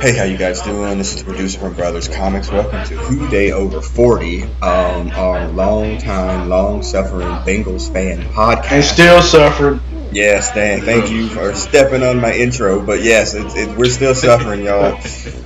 Hey, how you guys doing? This is the producer from Brothers Comics. Welcome to Who Dey Over 40, um, our long time, long suffering Bengals fan podcast. And still suffering. Yes, Dan, thank you for stepping on my intro. But yes, it's, it, we're still suffering, y'all.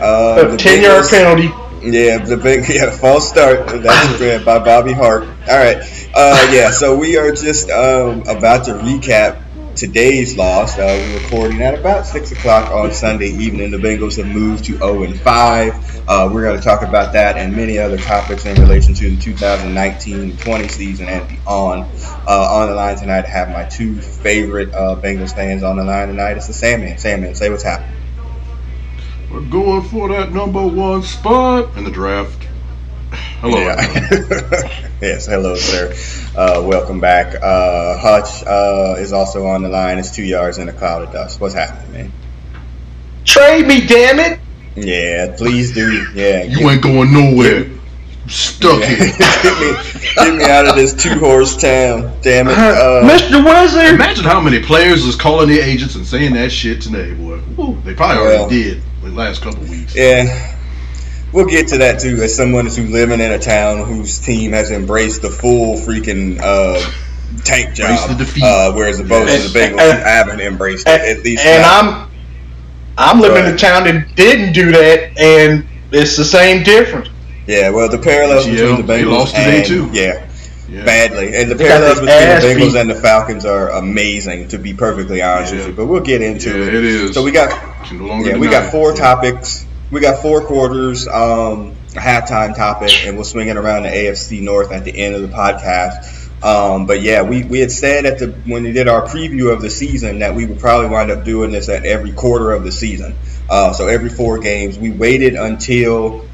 Uh, A 10 yard Bengals- penalty. Yeah, the big yeah false start. That's good by Bobby Hart. All right, uh, yeah. So we are just um, about to recap today's loss. Uh, we're recording at about six o'clock on Sunday evening. The Bengals have moved to zero and five. Uh, we're going to talk about that and many other topics in relation to the 2019-20 season and beyond. Uh, on the line tonight, I have my two favorite uh, Bengals fans on the line tonight. It's the Sandman. Sandman, say what's happening. We're going for that number one spot in the draft. Hello. Yeah. yes, hello, sir. Uh, welcome back. Uh, Hutch uh, is also on the line. It's two yards in a cloud of dust. What's happening, man? Trade me, damn it. Yeah, please do. Yeah, You ain't going nowhere. Stuck yeah. here. get, me, get me out of this two horse town. Damn it. Uh, Mr. Wizard. Imagine how many players is calling their agents and saying that shit today, boy. Woo, they probably already did the last couple weeks. yeah. We'll get to that too. As someone who's living in a town whose team has embraced the full freaking uh, tank job, Embrace the defeat. uh, whereas opposed to the And- Bengals who and- haven't embraced it. And, At least, and not- I'm I'm living in a town that didn't do that, and it's the same difference. Yeah, well, the parallels Yeah, between the they Bengals lost today, and too. yeah, Yeah. badly, and the They parallels between the Bengals beat. and the Falcons are amazing. To be perfectly honest with you, but we'll get into Yeah, it. it is. So we got no yeah, we got four Yeah. topics. We got four quarters, um, a halftime topic, and we'll swing it around the AFC North at the end of the podcast. Um, but yeah, we, we had said at the when we did our preview of the season that we would probably wind up doing this at every quarter of the season. Uh, so every four games, we waited until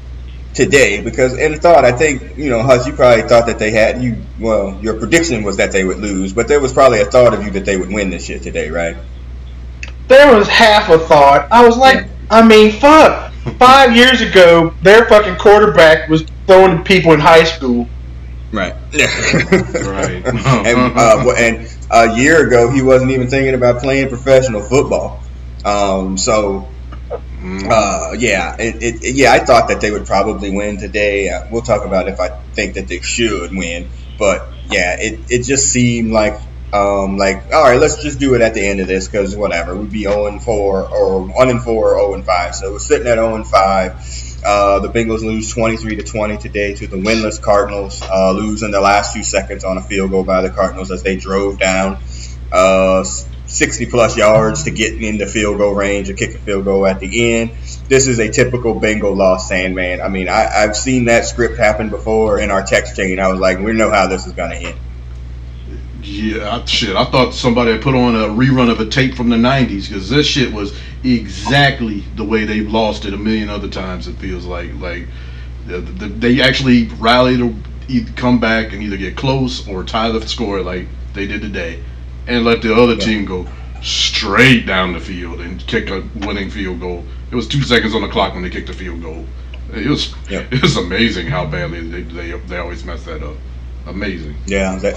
today because in thought I think you know Hutch you probably thought that they had you well your prediction was that they would lose but there was probably a thought of you that they would win this shit today right There was half a thought. I was like, I mean, fuck. Five years ago, their fucking quarterback was throwing people in high school. right Yeah. Right. and, uh, and a year ago he wasn't even thinking about playing professional football um, so. Uh, yeah it, it, yeah I thought that they would probably win today. Uh, we'll talk about if I think that they should win but yeah it, it just seemed like um, like all right let's just do it at the end of this because whatever we'd be 0 and 4 or 1 and 4 or 0 and 5 so we're sitting at 0 and 5 uh, the Bengals lose 23 to 20 today to the winless Cardinals uh, losing the last few seconds on a field goal by the Cardinals as they drove down. Uh, 60 plus yards to get in the field goal range and kick a field goal at the end. This is a typical Bengal loss, Sandman. I mean, I, I've seen that script happen before in our text chain. I was like, we know how this is going to end. Yeah, shit. I thought somebody had put on a rerun of a tape from the '90s because this shit was exactly the way they've lost it a million other times. It feels like like the, the, they actually rallied or come back and either get close or tie the score like they did today, and let the other Yeah. team go straight down the field and kick a winning field goal. It was two seconds on the clock when they kicked the field goal. It was Yep. it was amazing how badly they, they they always mess that up. Amazing. Yeah, they,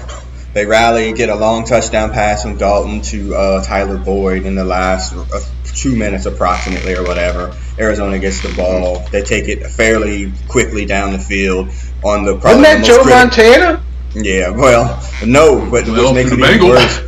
they rally, and get a long touchdown pass from Dalton to uh, Tyler Boyd in the last uh, two minutes approximately or whatever. Arizona gets the ball. They take it fairly quickly down the field on the probably Wasn't that the most Joe critical- Montana? Yeah, well, no, but Well, what makes it even worse.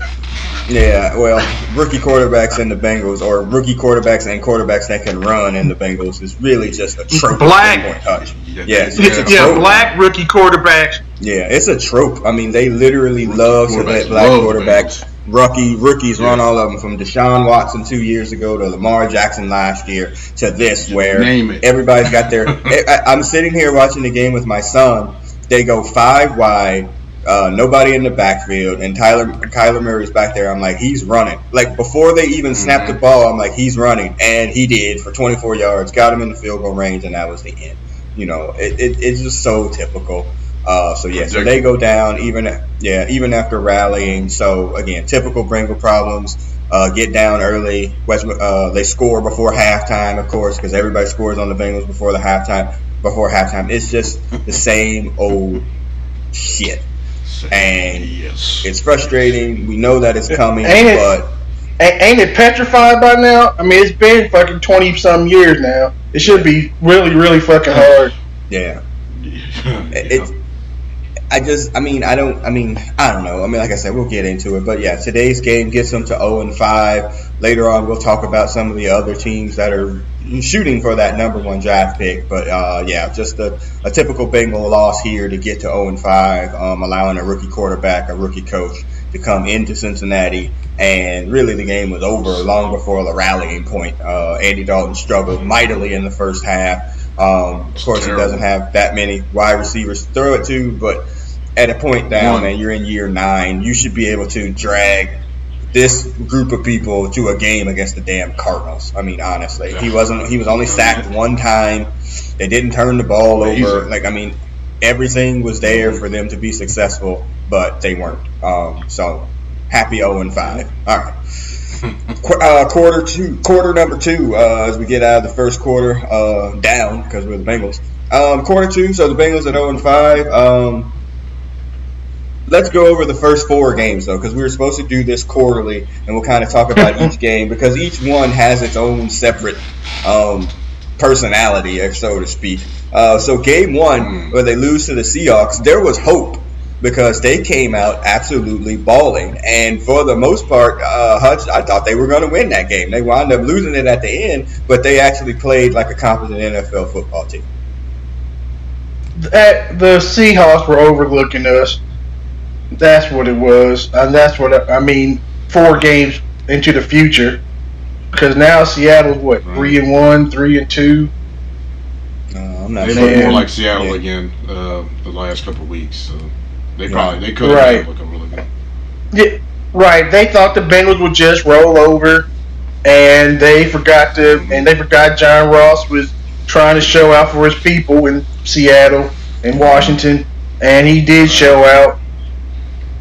Yeah, well, rookie quarterbacks in the Bengals, or rookie quarterbacks and quarterbacks that can run in the Bengals, is really just a trope. Black. Point touch. Yeah, Yes, yeah. it's a Yeah, black rookie quarterbacks. Yeah, it's a trope. I mean, they literally Rookie love to let black love the quarterbacks, rookie rookies Yeah. run all of them, from Deshaun Watson two years ago to Lamar Jackson last year to this, You where name it. everybody's got their. I, I'm sitting here watching the game with my son. They go five wide, uh, nobody in the backfield, and Tyler Kyler Murray's back there. I'm like, he's running. Like before they even snapped the Mhm. ball, I'm like, he's running, and he did for 24 yards, got him in the field goal range, and that was the end. You know, it, it, it's just so typical. Uh, so yeah, so they go down even yeah even after rallying. So again, typical Bengal problems. Uh, get down early. West, uh, they score before halftime, of course, because everybody scores on the Bengals before the halftime. Before halftime, it's just the same old shit. And yes. it's frustrating. We know that it's coming, Ain't it? but A- ain't it petrified by now? I mean, it's been fucking twenty some years now. It should be really, really fucking hard. yeah, yeah. it's. I just, I mean, I don't, I mean, I don't know. I mean, like I said, we'll get into it, but yeah, today's game gets them to 0 and 5. Later on, we'll talk about some of the other teams that are shooting for that number one draft pick. But uh, yeah, just a, a typical Bengal loss here to get to 0 and 5, um, allowing a rookie quarterback, a rookie coach to come into Cincinnati. And really, the game was over long before the rallying point. Uh, Andy Dalton struggled mightily in the first half. Um, of course, he doesn't have that many wide receivers to throw it to, but at a point down, man, you're in year nine. You should be able to drag this group of people to a game against the damn Cardinals. I mean, honestly, he wasn't. He was only sacked one time. They didn't turn the ball over. Like, I mean, everything was there for them to be successful, but they weren't. Um, so happy 0 and 5. All right. Qu- uh, quarter two, quarter number two, uh, as we get out of the first quarter, uh, down because we're the Bengals. Um, quarter two, so the Bengals at 0 and 5. Um, let's go over the first four games though, because we were supposed to do this quarterly, and we'll kind of talk about each game because each one has its own separate um, personality, if so to speak. Uh, so game one, Mm. where they lose to the Seahawks, there was hope because they came out absolutely balling, and for the most part, uh, Hutch, I thought they were going to win that game. They wound up losing it at the end, but they actually played like a competent NFL football team. That the Seahawks were overlooking us. That's what it was, and that's what I, I mean. Four games into the future, because now Seattle's what Right. three and one, three and two. Uh, I'm not They sure. look more like Seattle Yeah. again uh, the last couple of weeks. So they Yeah. probably they could have Right. been looking really good. Yeah, right. They thought the Bengals would just roll over, and they forgot to, and they forgot John Ross was trying to show out for his people in Seattle and Washington, and he did show out.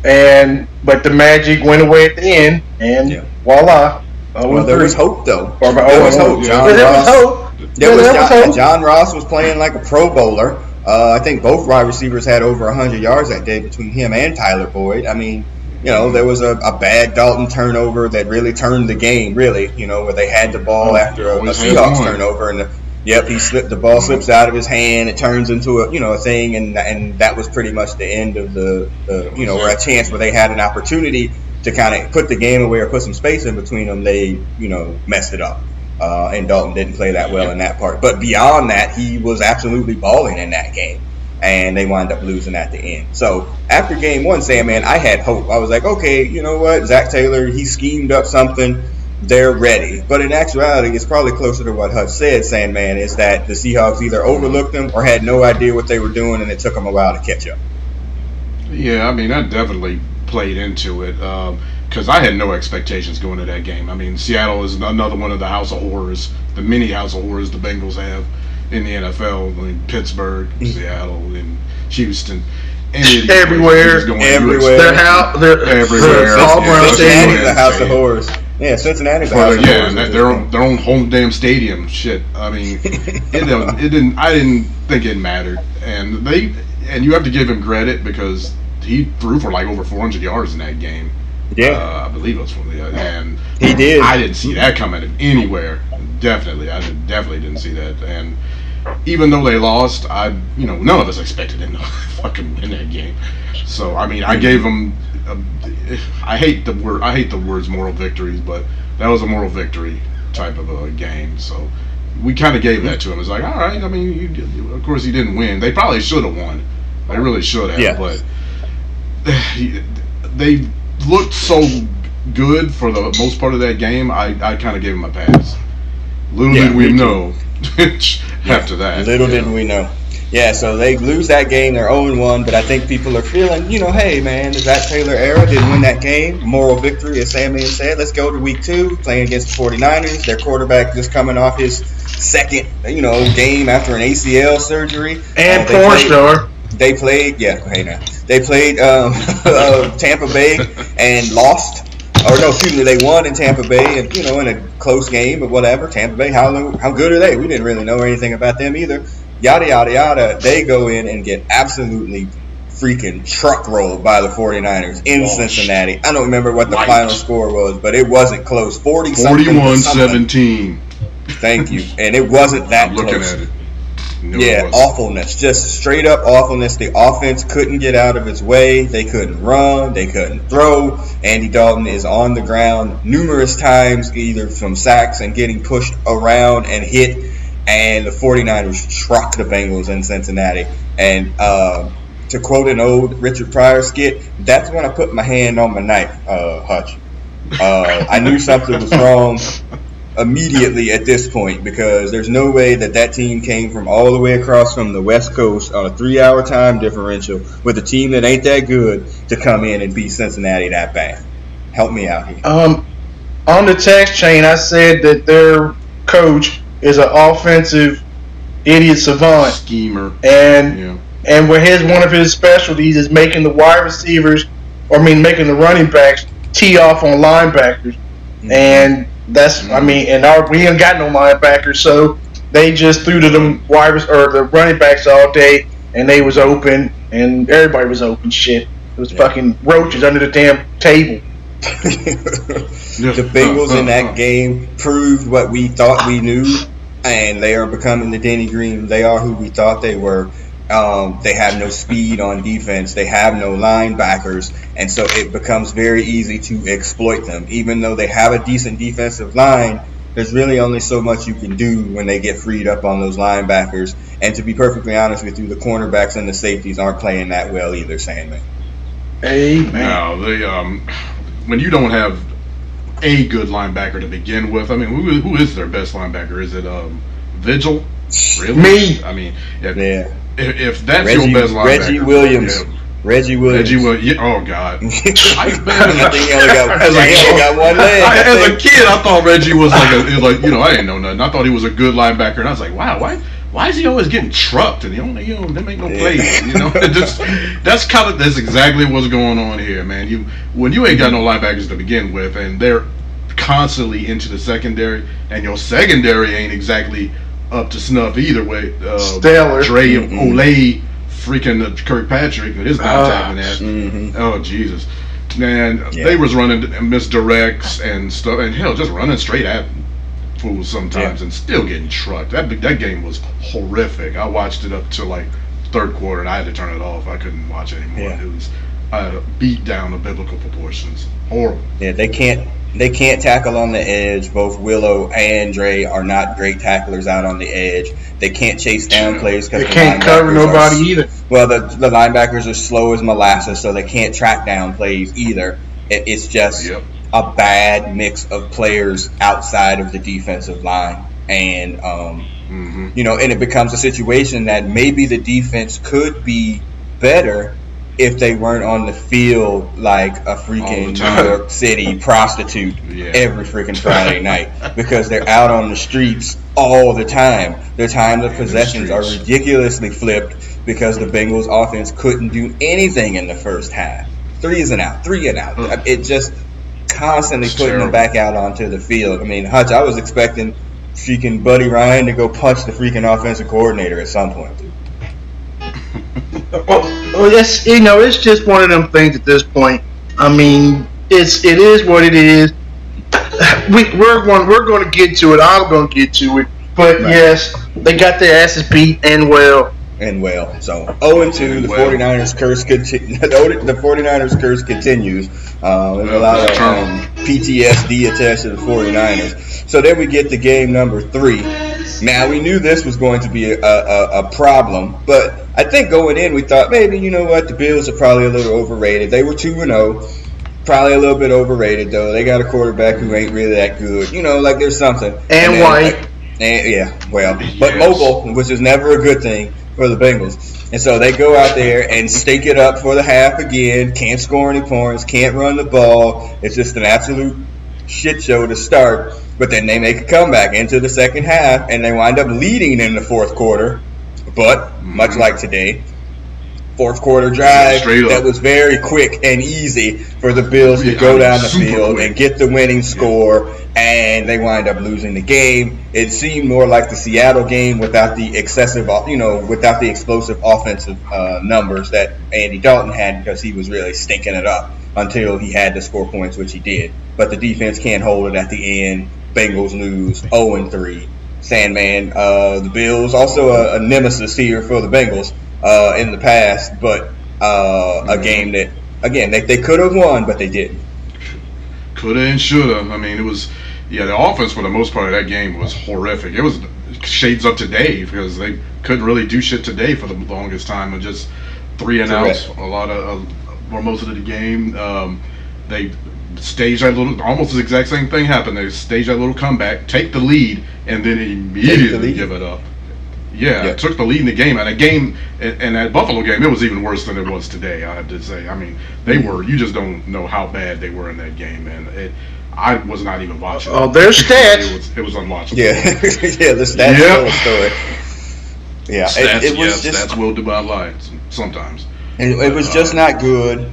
And but the magic went away at the end, and Yeah. voila. oh Well, there was hope though. Or There oh, was oh, hope. John But there was Ross. hope. There Yeah, was there John, was hope. John Ross was playing like a Pro Bowler. Uh, I think both wide receivers had over 100 yards that day between him and Tyler Boyd. I mean, you know, there was a, a bad Dalton turnover that really turned the game, really, you know, where they had the ball after a, a Seahawks turnover. And, the, yep, he slipped, the ball slips out of his hand. It turns into a, you know, a thing. And, and that was pretty much the end of the, the you know, where a chance where they had an opportunity to kind of put the game away or put some space in between them. They, you know, messed it up. Uh, and Dalton didn't play that well in that part. But beyond that, he was absolutely balling in that game. And they wound up losing at the end. So after game one, Sam, man, I had hope. I was like, okay, you know what? Zac Taylor, he schemed up something. They're ready. But in actuality, it's probably closer to what Hutch said, Sandman, is that the Seahawks either overlooked them or had no idea what they were doing, and it took them a while to catch up. Yeah, I mean that definitely played into it because I had no expectations going to that game. I mean, Seattle is another one of the house of horrors, the mini house of horrors the Bengals have in the NFL. I mean, Pittsburgh, Mm-hmm. Seattle, and Houston. Any of these Everywhere. places going, you Everywhere. Their house, their Everywhere. their All Yeah, Brown Stadium. Cincinnati's house of horrors. Yeah, Cincinnati's a For house yeah, and their own their own home damn stadium. Shit, I mean, it didn't, it didn't. I didn't think it mattered, and they and you have to give him credit because he threw for like over 400 yards in that game. yeah, uh, I believe it was from the and he did. I didn't see that coming anywhere. Definitely, I did, definitely didn't see that. And even though they lost, I you know none of us expected them to fucking win that game. So I mean, I gave them. A, I hate the word. I hate the words moral victories, but that was a moral victory type of a game. So we kind of gave that to him. It's like, all right. I mean, you, did- of course he didn't win. They probably should have won. They really should have. Yeah. But they looked so good for the most part of that game. I, I kind of gave him a pass. Little Yeah, did we know after that. Little yeah. didn't we know. Yeah, so they lose that game, they're 0 1, but I think people are feeling, you know, hey, man, the Zac Taylor era didn't win that game. Moral victory, as Sammy said. Let's go to week two, playing against the 49ers. Their quarterback just coming off his second, you know, game after an ACL surgery. and they porn star. They played, yeah, hey now. They played um, uh, Tampa Bay and lost. Or no, excuse me, they won in Tampa Bay, and you know, in a close game, but whatever. Tampa Bay, how how good are they? We didn't really know anything about them either. Yada yada yada. They go in and get absolutely freaking truck rolled by the 49ers in Washed. Cincinnati. I don't remember what the Wiped. final score was, but it wasn't close. 40 41 17. Thank you. And it wasn't that I'm looking close. at it. No, Yeah, awfulness. Just straight up awfulness. The offense couldn't get out of its way. They couldn't run. They couldn't throw. Andy Dalton is on the ground numerous times, either from sacks and getting pushed around and hit. And the 49ers truck the Bengals in Cincinnati. And uh, to quote an old Richard Pryor skit, that's when I put my hand on my knife, uh, Hutch. Uh, I knew something was wrong immediately at this point because there's no way that that team came from all the way across from the West Coast on a three-hour time differential with a team that ain't that good to come in and beat Cincinnati that bad. Help me out here. Um, on the text chain, I said that their coach is an offensive idiot savant, Schemer. and Yeah. and where his one of his specialties is making the wide receivers, or I mean, making the running backs tee off on linebackers, mm-hmm. and that's I mm-hmm. mean, and our, we ain't got no linebackers, so they just threw to them wide or the running backs all day, and they was open, and everybody was open. Shit, it was Yeah. fucking roaches under the damn table. The Bengals in that game proved what we thought we knew, and they are becoming the Denny Green. They are who we thought they were. Um, they have no speed on defense. They have no linebackers, and so it becomes very easy to exploit them. Even though they have a decent defensive line, there's really only so much you can do when they get freed up on those linebackers. And to be perfectly honest with you, the cornerbacks and the safeties aren't playing that well either, Sandman. Amen. No, they um, when you don't have a good linebacker to begin with, I mean, who, who is their best linebacker? Is it um, Vigil? Really? Me. I mean, if, Yeah, if, if that's Reggie, your best linebacker, Reggie Williams. yeah, Reggie Williams. Reggie Williams. Yeah, oh God. I think he only got, think he only got one leg. I as a kid, I thought Reggie was like a like you know I didn't know nothing. I thought he was a good linebacker, and I was like, wow, why why is he always getting trucked and he only you know they make no plays? You know, just that's kind of that's exactly what's going on here, man. You when you ain't got no linebackers to begin with, and they're constantly into the secondary, and your secondary ain't exactly up to snuff either way. Uh, Stellar. Dre Mm-mm. Olay, freaking Kirkpatrick with his non Ah, tackling ass. Mhm. Oh Jesus, man! Yeah. They was running misdirects and stuff, and hell, just running straight at fools sometimes, Yeah. and still getting trucked. That that game was horrific. I watched it up to like third quarter, and I had to turn it off. I couldn't watch anymore. Yeah. It was uh, beat down of biblical proportions. Horrible. Yeah, they can't they can't tackle on the edge. Both Willow and Dre are not great tacklers out on the edge. They can't chase down Yeah. plays because They can't cover nobody either. Well, the the linebackers are slow as molasses, so they can't track down plays either. It, it's just Yep. A bad mix of players outside of the defensive line, and um, hmm you know, and it becomes a situation that maybe the defense could be better if they weren't on the field like a freaking New. York City prostitute Yeah. every freaking Friday night because they're out on the streets all the time. Their time of possessions are ridiculously flipped because the Bengals offense couldn't do anything in the first half. Three is an out, three and out. It just constantly It's putting them back out onto the field. I mean, Hutch, I was expecting freaking Buddy Ryan to go punch the freaking offensive coordinator at some point. Well, well, it's you know, it's just one of them things at this point. I mean, it's it is what it is. We we're going we're going to get to it. I'm going to get to it. But Right. yes, they got their asses beat and well. And well, so 0 and 2, the 49ers curse conti- the 49ers curse continues. Uh, there's a lot of um, PTSD attached to the 49ers. So then we get to game number three. Now we knew this was going to be a, a, a problem, but I think going in we thought maybe you know what the Bills are probably a little overrated. They were two and zero, probably a little bit overrated though. They got a quarterback who ain't really that good. You know, like there's something. And then, white. like, and, yeah, well, but Yes. mobile, which is never a good thing for the Bengals. And so they go out there and stake it up for the half again. Can't score any points. Can't run the ball. It's just an absolute shit show to start. But then they make a comeback into the second half, and they wind up leading in the fourth quarter. But much Mhm. like today, fourth quarter drive that was very quick and easy for the Bills to go down the field and get the winning score, and they wind up losing the game. It seemed more like the Seattle game without the excessive, you know, without the explosive offensive uh, numbers that Andy Dalton had because he was really stinking it up until he had to score points, which he did. But the defense can't hold it at the end. Bengals lose 0 and 3. Sandman, uh, the Bills, also a, a nemesis here for the Bengals uh, in the past, but uh, a game that, again, they, they could have won, but they didn't. Coulda and shoulda. I mean, it was yeah. The offense for the most part of that game was horrific. It was shades of today because they couldn't really do shit today for the longest time. And just three and outs a lot of uh, or most of the game. Um, they staged that little almost the exact same thing happened. They staged that little comeback, take the lead, and then immediately lead. give it up. Yeah, Yeah. took the lead in the game. And a game, and and that Buffalo game, it was even worse than it was today. I have to say. I mean, they were. You just don't know how bad they were in that game, and it. I was not even watching. Oh, there's stats. It was, it was unwatchable. Yeah, yeah, the stats Yep. tell the story. Yeah, Stats, it, it was yes, just stats will divide lives sometimes. it, it was just uh, not good.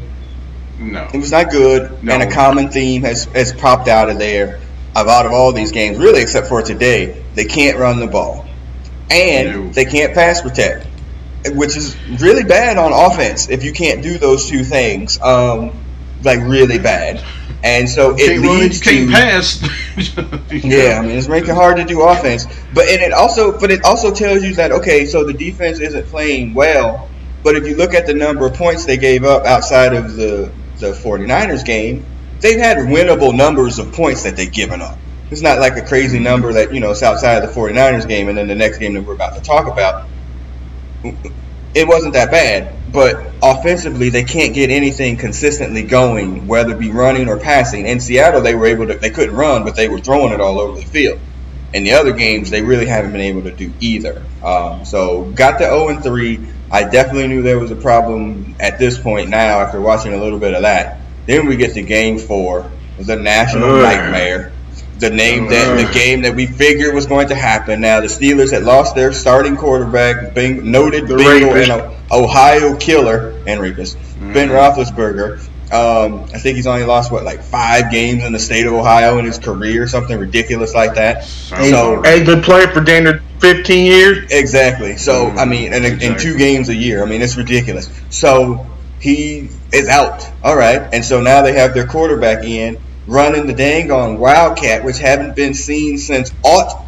No. It was not good, No. and a common theme has, has popped out of there out of all these games, really, except for today. They can't run the ball, and No. they can't pass protect, which is really bad on offense if you can't do those two things. Um, like really bad, and so it Can't run, leads can't to pass. yeah, I mean it's making it hard to do offense. But and it also but it also tells you that okay, so the defense isn't playing well. But if you look at the number of points they gave up outside of the the 49ers game, they've had winnable numbers of points that they've given up. It's not like a crazy number that, you know, it's outside of the 49ers game and then the next game that we're about to talk about. It wasn't that bad, but offensively they can't get anything consistently going, whether it be running or passing. In Seattle, they were able to, they couldn't run, but they were throwing it all over the field. In the other games, they really haven't been able to do either. Um, so got to 0 and 3. I definitely knew there was a problem at this point now after watching a little bit of that. Then we get to game four, the national Ugh. nightmare. The name that the game that we figured was going to happen. Now the Steelers had lost their starting quarterback, Bing, noted The Bengal rapist. and Ohio killer and rapist Ben Mhm. Roethlisberger. Um, I think he's only lost what like five games in the state of Ohio in his career, something ridiculous like that. Sounds So-. Ain't been playing for damn 15 years. Exactly. So Mhm. I mean, and in Exactly. two games a year, I mean, it's ridiculous. So he is out. All right, and so now they have their quarterback in running the dang on Wildcat, which haven't been seen since aught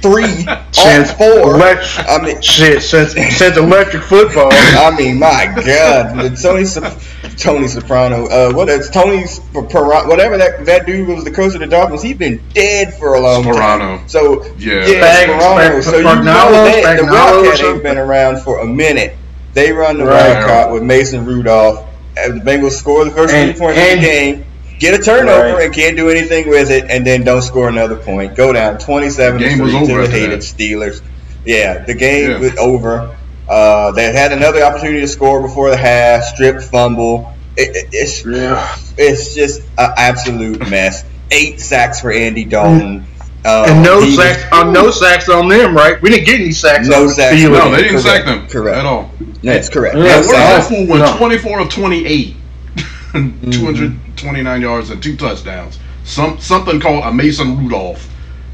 three, aught Since four. elect- I mean, Shit, since since electric football. I mean, my God, Tony Tony Soprano, uh, what is Tony Sp- Pera- whatever that that dude was the coach of the Dolphins. He's been dead for a long Sparano. time. So Yeah. yeah, Sparano. Spag- So you know Spagnolo, that the Wildcat ain't something? been around for a minute. They run the Right. Wildcat with Mason Rudolph. And the Bengals score the first And- three points and- of the game. Get a turnover Right. and can't do anything with it, and then don't score another point. Go down twenty-seven Game to was over the hated that. Steelers. Yeah, the game Yeah. was over. Uh, they had another opportunity to score before the half, strip fumble. It, it, it's Yeah. it's just an absolute mess. Eight sacks for Andy Dalton. Uh, And no he sacks, uh, no sacks on them, right? We didn't get any sacks No on the sacks. No, they didn't Correct. sack them Correct. at all. That's correct. Yeah, No Yeah, That's what sacks. that fool No. 24 of Mm-hmm. 28, 229 yards and two touchdowns. Some something called a Mason Rudolph.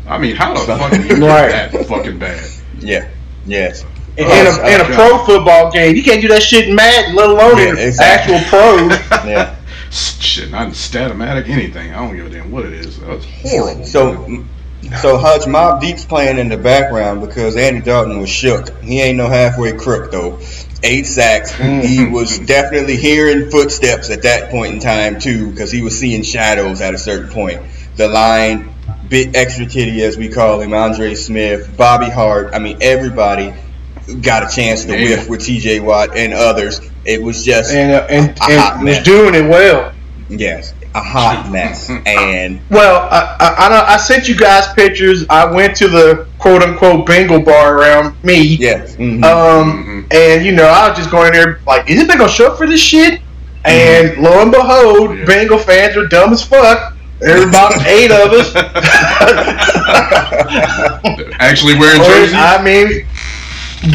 I mean, how the fuck do you get Right. that fucking bad? Yeah. Yes. In, Oh, in a, in a pro football game, you can't do that shit in Madden, let alone in exactly. actual pros. Yeah. Shit, not Strat-O-Matic, anything. I don't give a damn what it is. That's horrible. So, so Hutch Mobb Deep's playing in the background because Andy Dalton was shook. He ain't no halfway crook though. Eight sacks. He was definitely hearing footsteps at that point in time too, because he was seeing shadows at a certain point. The line, bit extra titty as we call him, Andre Smith, Bobby Hart. I mean, everybody got a chance to Yeah. whiff with T.J. Watt and others. It was just and uh, and, and was doing it well. yes, a hot mess. And Well, I, I, I, I sent you guys pictures. I went to the quote unquote Bengal bar around me. yes, mhm. Um, and you know, I was just going there like, is anybody gonna show up for this shit? And lo and behold, Yeah. Bengal fans are dumb as fuck. There's about eight of us. Actually wearing jerseys. I mean,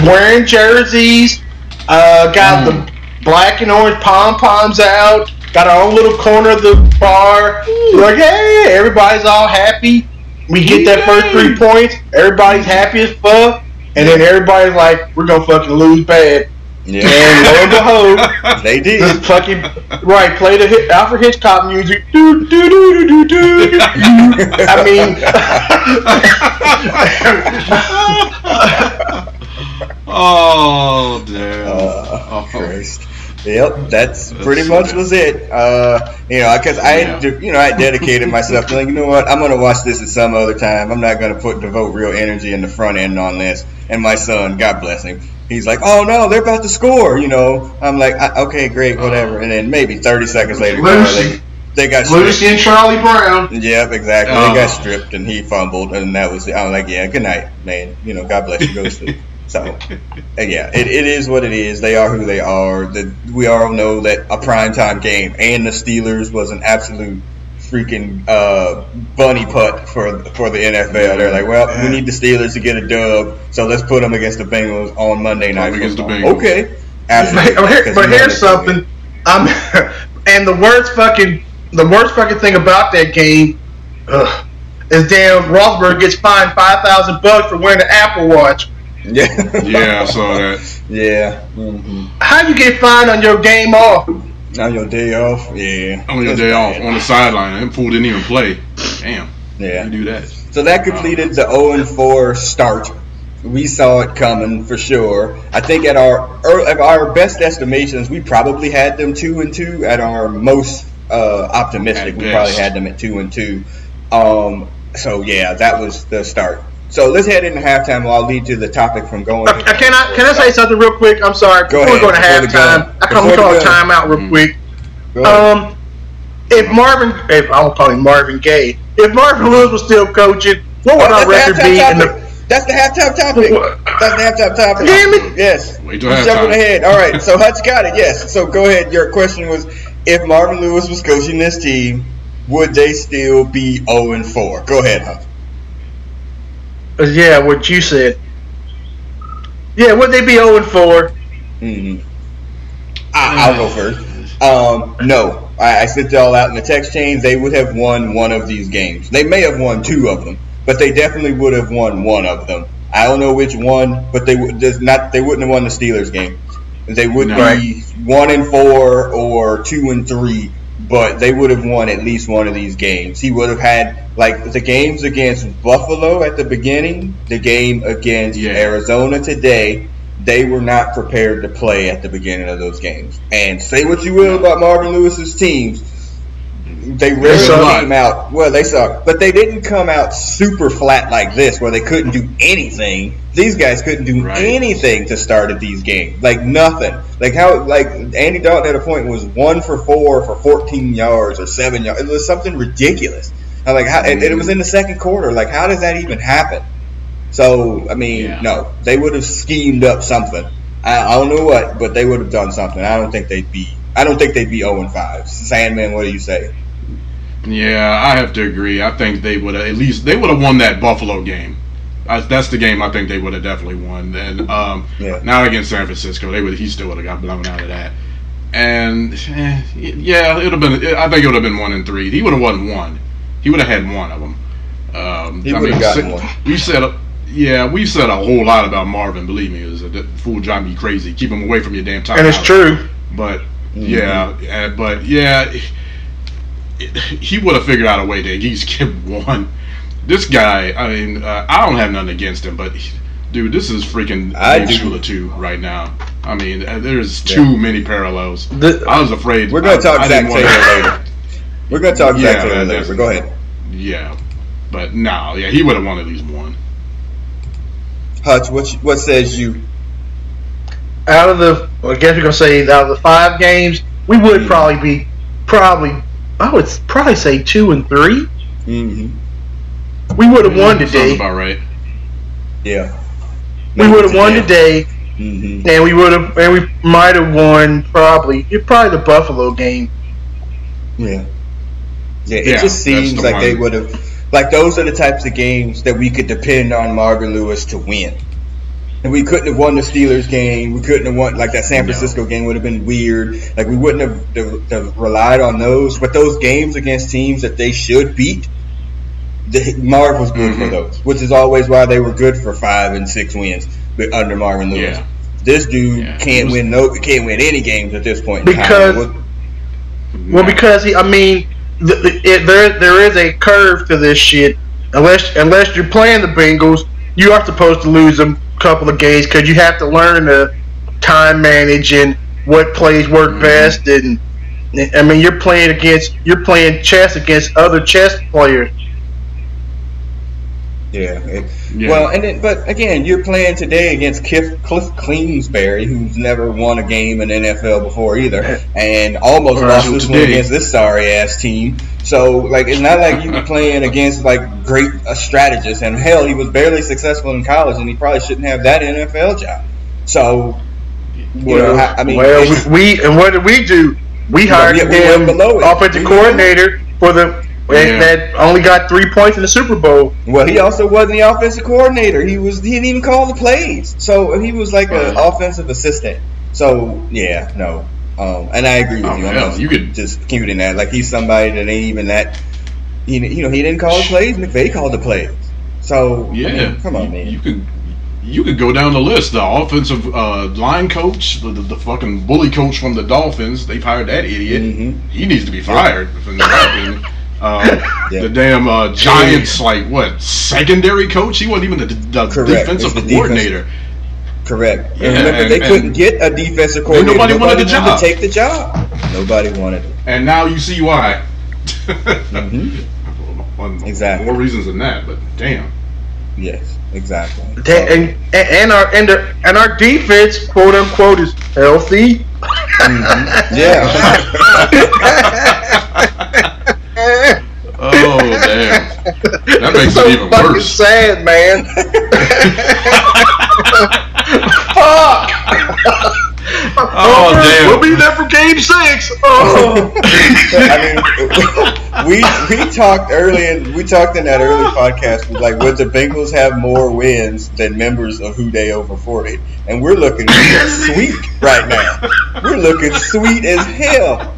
wearing jerseys. Uh, got the black and orange pom poms out. Got our own little corner of the bar. We're like, hey, everybody's all happy. We get that first three points. Everybody's happy as fuck. And then everybody's like, we're gonna fucking lose bad. Yeah, And lo and behold, they this did. fucking right play the hit, Alfred Hitchcock music. Do do do do do do. I mean, oh damn! Uh, oh, Christ. Yep, that's, That's pretty so much bad. was it. Uh, you know, because I, Yeah. de- you know, I dedicated myself to like, you know what, I'm gonna watch this at some other time. I'm not gonna put devote real energy in the front end on this. And my son, God bless him, he's like, oh no, they're about to score. You know, I'm like, I, okay, great, whatever. And then maybe 30 seconds later, Lucy. they, they got stripped. Lucy and Charlie Brown. Yep, exactly. Oh. They got stripped and he fumbled, and that was. It. I'm like, yeah, good night, man. You know, God bless you. Go to sleep. So, uh, yeah, it, it is what it is. They are who they are. The, we all know that a primetime game and the Steelers was an absolute freaking uh, bunny putt for for the NFL. They're like, well, we need the Steelers to get a dub, so let's put them against the Bengals on Monday night. against the Bengals. Okay, But, absolutely. here- but here's something. I'm and the worst fucking the worst fucking thing about that game ugh, is damn Rosberg gets fined five thousand bucks for wearing an Apple Watch. Win. Yeah, yeah, I saw that. yeah. hmm How you get fined on your game off? On your day off, yeah. On your That's day off, on the sideline, that fool didn't even play. Damn, Yeah. you do that. So that completed the 0 and 4 start. We saw it coming for sure. I think at our at our best estimations, we probably had them two and two. At our most uh, optimistic, At we best. probably had them at two and two. Um, so yeah, that was the start. So let's head into halftime. While I'll lead to the topic from going. Uh, can I can I say something real quick? I'm sorry. Go Before we go to ahead, before the halftime, gun. I come Before call the a gun. timeout real Mhm. quick. Um, if Marvin, if I won't call him Marvin Gaye, if Marvin Lewis was still coaching, what would Oh, our record be? halftime In the, topic. That's the halftime topic. That's the halftime topic. Damn it. Yes. Wait till We're jumping ahead. All right. So Hutch got it. Yes. So go ahead. Your question was, if Marvin Lewis was coaching this team, would they still be 0 and 4? Go ahead, Hutch. Uh, yeah, what you said. Yeah, would they be 0 and 4? Mm-hmm. I, I'll go first. Um, no, I, I sent it all out in the text chain. They would have won one of these games. They may have won two of them, but they definitely would have won one of them. I don't know which one, but they would just not. They wouldn't have won the Steelers game. They would No. be one and four or two and three, but they would have won at least one of these games. He would have had like the games against Buffalo at the beginning, the game against Yeah. Arizona today. They were not prepared to play at the beginning of those games. And say what you will about Marvin Lewis's teams, they really suck. came out. Well, they suck, but they didn't come out super flat like this, where they couldn't do anything. These guys couldn't do Right. anything to start at these games, like nothing. Like how, like Andy Dalton at a point was one for four for 14 yards or seven yards. It was something ridiculous. I'm like, how, and it was in the second quarter. Like, how does that even happen? So, I mean, Yeah. no, they would have schemed up something. I, I don't know what, but they would have done something. I don't think they'd be. I don't think they'd be 0 and 5. Sandman, what do you say? Yeah, I have to agree. I think they would have at least they would have won that Buffalo game. I, that's the game I think they would have definitely won. And um, Yeah. now against San Francisco, they would he still would have got blown out of that. And eh, yeah, it would have been. I think it would have been one and three. He would have won one. He would have had one of them. Um, he would have gotten one. We said, a- yeah, we said a whole lot about Marvin. Believe me, it was a fool driving me crazy. Keep him away from your damn time. And it's true. But Mhm. yeah, uh, but yeah, it- he would have figured out a way to at least get one. This guy, I mean, uh, I don't have nothing against him, but he- dude, this is freaking I Dave do. Shula two right now. I mean, uh, there's too many parallels. The- I was afraid. We're going I- to talk I Zac Taylor later. We're going to talk Yeah, Zac Taylor later, but go ahead. Yeah, but no, yeah, he would have won at least one. Hutch, what, you- what says you? out of the, well, I guess we're gonna say out of the five games, we would Mm. probably be probably. I would probably say two and three. Mm-hmm. We would have won today. about right. Yeah. We would have won today, Mm-hmm. and we would have, and we might have won probably. Probably the Buffalo game. Yeah. Yeah, it Yeah, just seems the like they would have. Like those are the types of games that we could depend on Marvin Lewis to win. And we couldn't have won the Steelers game. We couldn't have won like that San No. Francisco game would have been weird. Like we wouldn't have, have, have relied on those. But those games against teams that they should beat, the, Marv was good for Mhm. those, which is always why they were good for five and six wins with- under Marvin Lewis. Yeah. This dude Yeah. can't was- win no can't win any games at this point Because- time. What- Well, because he, I mean, the, the, it, there there is a curve to this shit. Unless unless you're playing the Bengals, you are supposed to lose a couple of games because you have to learn to time manage and what plays work Mhm. best. And I mean, you're playing against you're playing chess against other chess players. Yeah. it- Yeah. Well, and then, but again, you're playing today against Cliff, Kliff Kingsbury, who's never won a game in NFL before either, and almost lost this one against this sorry ass team. So, like, it's not like you were playing against like great uh, strategists. And hell, he was barely successful in college, and he probably shouldn't have that NFL job. So, you know, I I mean, well, we, we and what did we do? We hired yeah, we him offensive We coordinator for the Yeah. that only got three points in the Super Bowl. Well, he also wasn't the offensive coordinator. He was he didn't even call the plays. So he was like an offensive assistant. So yeah, no. Um, and I agree with Oh, you. Hell, you could- just disputing that. Like he's somebody that ain't even that. He, you know, he didn't call the plays. McVay called the plays. So I Yeah, mean, come on, you, man. You could you could go down the list. The offensive uh, line coach, the, the, the fucking bully coach from the Dolphins. They've hired that idiot. Mhm. He needs to be fired. In. Uh, Yeah. The damn uh, Giants, like what secondary coach? He wasn't even the, the defensive the coordinator. Correct. Yeah, and remember, and- they and- couldn't get a defensive coordinator. nobody wanted the wanted job. to take the job. Nobody wanted it. And now you see why. Mhm. One- Exactly. More reasons than that, but damn. Yes, exactly. Ta- and, and and our and, the, and our defense, quote unquote, is healthy. Mhm. Yeah. Oh damn. That makes so it even fucking worse. sad, man. Fuck. Oh, damn. We'll be there for Game Six. Oh. I mean, we we talked early and we talked in that early podcast like would the Bengals have more wins than members of Who Dey over forty, and we're looking sweet right now. We're looking sweet as hell.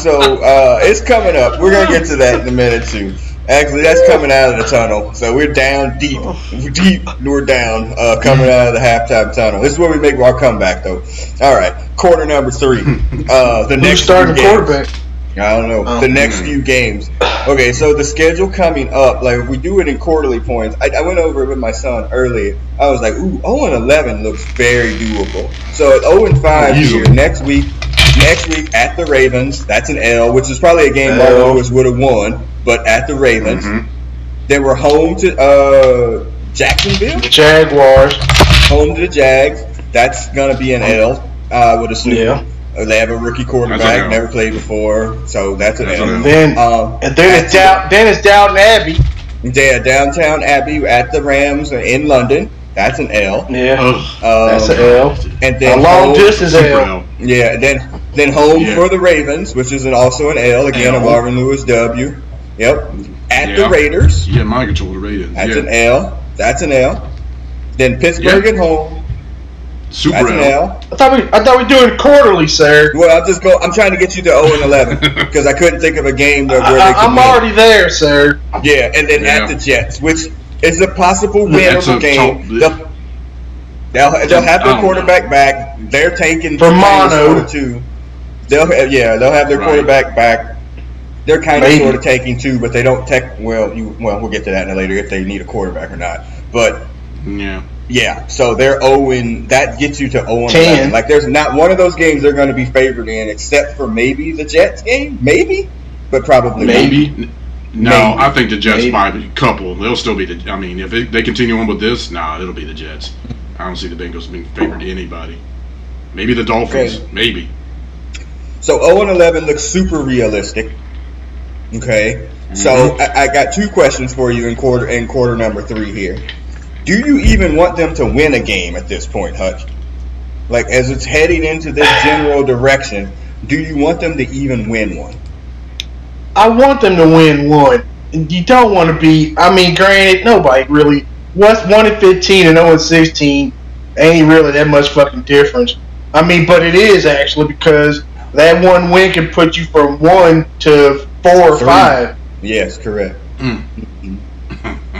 So uh, it's coming up. We're gonna get to that in a minute too. Actually, that's coming out of the tunnel. So we're down deep, We're deep. We're down, uh, coming out of the halftime tunnel. This is where we make our comeback, though. All right, quarter number three. Uh, the Who's next starting few games. quarterback? I don't know. Oh. the next few games. Okay, so the schedule coming up, like if we do it in quarterly points, I, I went over it with my son earlier. I was like, ooh, 0 and 11 looks very doable. So at 0 and 5 here, next week, next week at the Ravens, that's an L, which is probably a game L. Marvin Lewis would have won, but at the Ravens. Mhm. Then we're home to uh, Jacksonville, Jaguars. home to the Jags. That's gonna be an L, I would assume. Yeah. Uh, They have a rookie quarterback, an never played before, so that's an That's L. an L. Then Um, and then it's down. Then it's Downton Abbey. Yeah, downtown Abbey at the Rams in London. That's an L. Yeah, Um, that's an L. And A then long home, distance Super L. L. Yeah, then then home Yeah. for the Ravens, which is an, also an L. Again, a L. Marvin Lewis W. Yep. At the Raiders. Yeah, my control the Raiders. That's yeah. an L. That's an L. Then Pittsburgh Yeah. at home. Super That's an L. L. I thought we I thought we were doing it quarterly, sir. Well, I'll just go. I'm trying to get you to 0 and 11 because I couldn't think of a game that where I, they could I'm win. already there, sir. Yeah, and then Yeah. at the Jets, which is a possible That's winnable a game. top- They'll, they'll, they'll have their don't quarterback back. They're taking For kind of mono. sort of two. They'll have, yeah, they'll have their Right. quarterback back. They're kind of sort of taking two, but they don't take. Well, you well, we'll get to that in a later if they need a quarterback or not. But Yeah. yeah, so they're oh owing that gets you to 0 and 10. Like there's not one of those games they're going to be favored in, except for maybe the Jets game, maybe, but probably. Maybe. N- No, Maybe. I think the Jets Maybe. might be a couple. They'll still be the. I mean, if they, they continue on with this, nah, it'll be the Jets. I don't see the Bengals being favored to anybody. Maybe the Dolphins. Okay. Maybe. So 0 and 11 looks super realistic. Okay. So Mm-hmm. I, I got two questions for you in quarter in quarter number three here. Do you even want them to win a game at this point, Hutch? Like as it's heading into this general direction, do you want them to even win one? I want them to win one. You don't want to be. I mean, granted, nobody really. What's one and fifteen and zero and sixteen ain't really that much fucking difference. I mean, but it is actually because that one win can put you from one to four or Three. five. Yes, correct. Mm.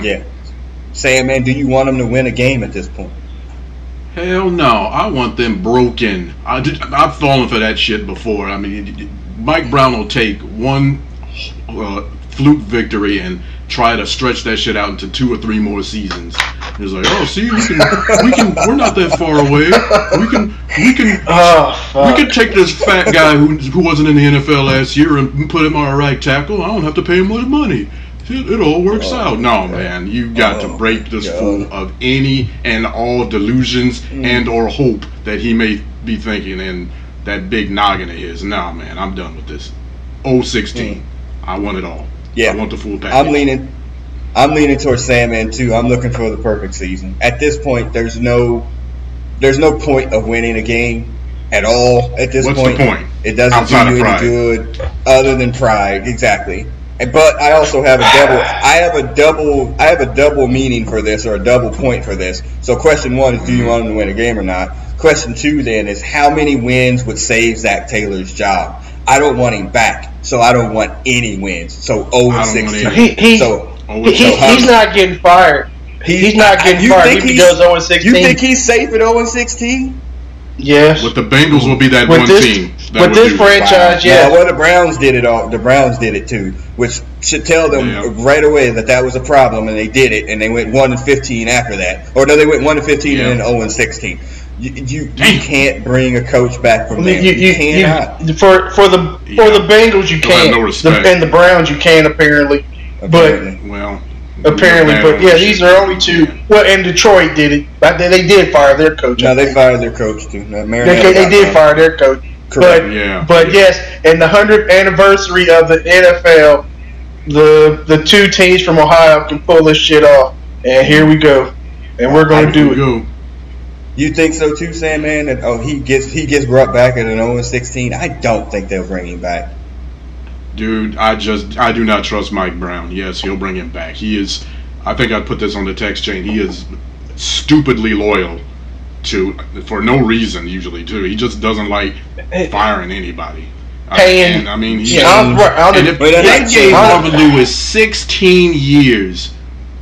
Yeah. Sam, man, do you want them to win a game at this point? Hell no, I want them broken. I did, I've fallen for that shit before. I mean, Mike Brown will take one uh, fluke victory and try to stretch that shit out into two or three more seasons. He's like, oh, see, we can, we can, we're not that far away. We can, we can, Oh, we fuck. can take this fat guy who, who wasn't in the NFL last year and put him on a right tackle. I don't have to pay him much money. It, it all works Oh, out. No, man, you got Oh, to break this God. fool of any and all delusions mm. and or hope that he may be thinking in that big noggin of his. Nah, man, I'm done with this. 016. Mm. I want it all. Yeah. I want the full package. I'm leaning. I'm leaning towards Sandman too. I'm looking for the perfect season. At this point, there's no, there's no point of winning a game at all. At this What's point, the point? it doesn't Outside do you any good other than pride. Exactly. And- But I also have a double. I have a double. I have a double meaning for this, or a double point for this. So, question one is, do you want him to win a game or not? Question two then is, how many wins would save Zac Taylor's job? I don't want him back, so I don't want any wins. So 0 I and 16. He, he, So Oh, he, so he's not getting fired. He's not getting You fired. think he he's- goes 0 16. You think he's safe at 0 and 16? yes. With the Bengals will be that With one this- team. That with this franchise, Wow. yeah. No, well, the Browns did it all. The Browns did it too, which should tell them Yeah. right away that that was a problem, and they did it, and they went one and 15 after that. Or no, they went one and 15 Yeah. and then 0 and 16. You, you, you can't bring a coach back from there. You, you, You, cannot. you, for for the for Yeah. the Bengals you can't. no The- and the Browns you can apparently. apparently. But well, Apparently, but yeah, these are only two. Well, and Detroit did it. But they, they did fire their coach. No, they fired their coach too. No, They, Marinelli they got did fired. fire their coach. Correct. But Yeah. but yes, and the hundredth anniversary of the NFL, the the two teams from Ohio can pull this shit off. And here we go, and we're going to do it. go. You think so too, Sandman? That oh he gets he gets brought back at an 0 and 16. I don't think they'll bring him back. Dude, I just I do not trust Mike Brown. Yes, he'll bring him back. He is I think I put this on the text chain. He is stupidly loyal to for no reason usually too. He just doesn't like firing anybody. I- Paying- and, I mean, he, Yeah, I'm, right, I'm, and if But they that's- gave Marvin Lewis 16 years,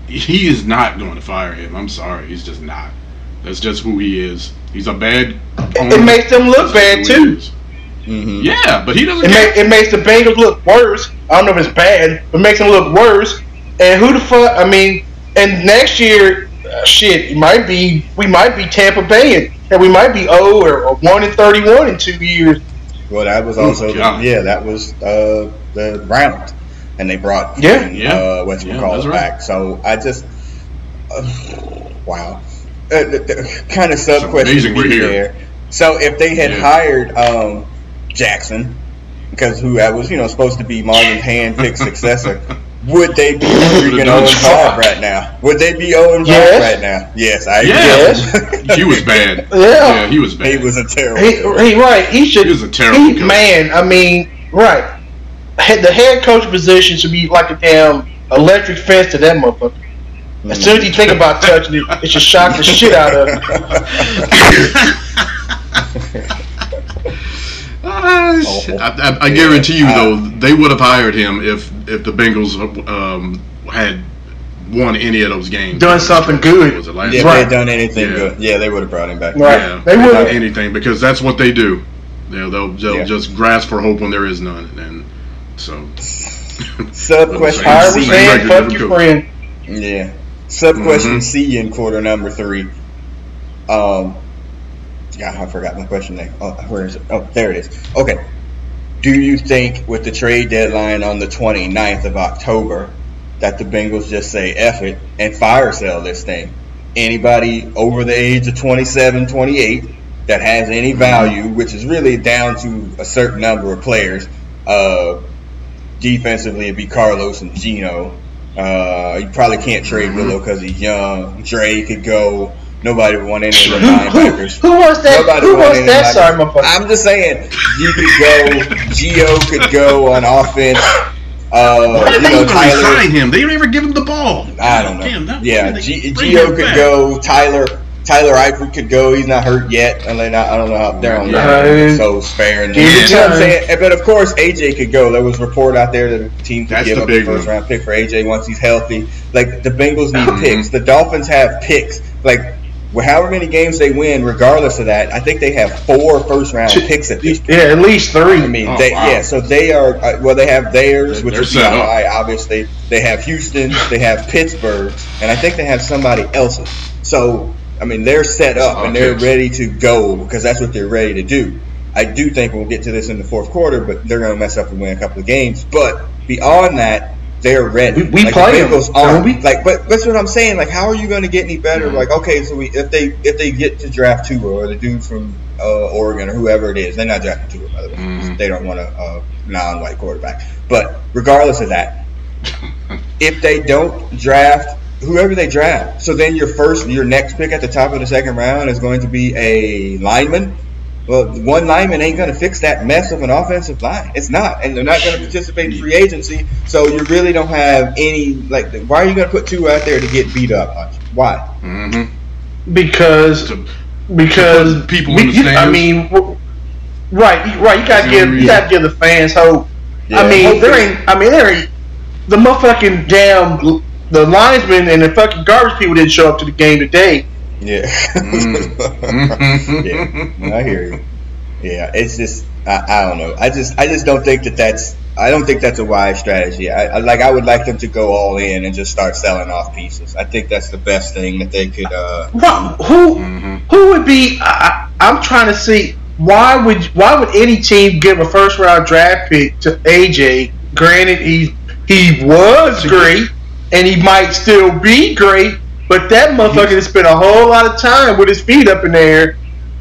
he is not going to fire him. I'm sorry, he's just not. That's just who he is. He's a bad. it makes them look bad too. hmm Yeah, but he doesn't. It, care. ma- it makes the Bengals look worse. I don't know if it's bad, but it makes them look worse. And who the fuck? I mean, and next year, uh, shit, it might be we might be Tampa Bay, and, and we might be oh or, or one and thirty-one in two years. Well, that was also God. yeah, that was uh, the Browns, and they brought Yeah. Yeah. uh, what you Yeah, call it right. back. So I just uh, wow, uh, the, the kind of sub question amazing we're here. there. So if they had Yeah. hired um, Jackson, because who that was you know supposed to be Marvin's hand-picked successor. Would they be freaking done Owen just right now? Would they be Owen Clark Yes. right now? Yes, I agree. Yes. he was bad. Yeah. Yeah, he was bad. he was a terrible. He, he right. He should. He was a terrible he- man. I mean, right. The head coach position should be like a damn electric fence to that motherfucker. As soon as you think about touching it, it should shock the shit out of him. Ah. I, I, I guarantee you, though, they would have hired him if if the Bengals um, had won any of those games. Done something good. Was it last Yeah, if they had done anything Yeah. good, yeah, they would have brought him back. Right. Yeah, They would've. anything because that's what they do. You know, they'll they'll Yeah. just grasp for hope when there is none, and so Sub question Same- Irish C. same man, record, fuck your coach. friend. Yeah. Sub question Mhm. C in quarter number three. Um, yeah, I forgot my question there. Oh, where is it? Oh, there it is. Okay. Do you think with the trade deadline on the 29th of October that the Bengals just say F it and fire sell this thing? Anybody over the age of 27, 28 that has any value, which is really down to a certain number of players, uh, defensively it'd be Carlos and Geno. Uh, you probably can't trade Willow because he's young. Dre could go. Nobody would want any of the Who, who, linebackers. who wants that? Nobody who wants that? linebackers. Sorry, motherfucker. I'm just saying, you could go. Gio could go on offense. Uh, why you did they know, even Tyler. sign him? They didn't ever give him the ball. I don't know. Damn, that- yeah, why did they G- bring Gio him could back? go. Tyler. Tyler Eifert could go. He's not hurt yet. And then I, I don't know how they're on Yeah. that. So sparing. Give You know what I'm saying? But of course, AJ could go. There was a report out there that the team could That's give the up a first one. round pick for AJ once he's healthy. Like the Bengals need Mhm. picks. The Dolphins have picks. Like however many games they win, regardless of that, I think they have four first round picks at this point. Yeah, at least three. I mean, Oh, they, wow. yeah. So they are. Uh, well, they have theirs, which they're would be set up. high. Obviously, they have Houston, they have Pittsburgh, and I think they have somebody else's. So I mean, they're set up and they're Okay. ready to go because that's what they're ready to do. I do think we'll get to this in the fourth quarter, but they're going to mess up and win a couple of games. But beyond that, they're ready. We- we like, play the 'em, Bengals don't aren't. we? Like, but that's what I'm saying. Like, how are you going to get any better? Mhm. Like, okay, so we if they if they get to draft Tua or the dude from uh, Oregon or whoever it is, they're not drafting Tua by the way. Mhm. They don't want a, a non-white quarterback. But regardless of that, if they don't draft whoever they draft, so then your first, your next pick at the top of the second round is going to be a lineman. Well, one lineman ain't going to fix that mess of an offensive line. It's not, and they're not going to participate in free agency. So you really don't have any like. Why are you going to put two out there to get beat up? Archie? Why? hmm because To- because put people we- in the you- I mean, right, you- right. You gotta give you gotta give the fans hope. I mean, hope there is- ain't. I mean, there ain't. The motherfucking damn the linesmen and the fucking garbage people didn't show up to the game today. Yeah. Mm. yeah, I hear you. Yeah, it's just I, I don't know. I just I just don't think that that's I don't think that's a wise strategy. I, I like I would like them to go all in and just start selling off pieces. I think that's the best thing that they could. uh What, who Mhm. who would be? I, I- I'm trying to see why would why would any team give a first round draft pick to AJ? Granted, he he was great and he might still be great, but that motherfucker has spent a whole lot of time with his feet up in the air,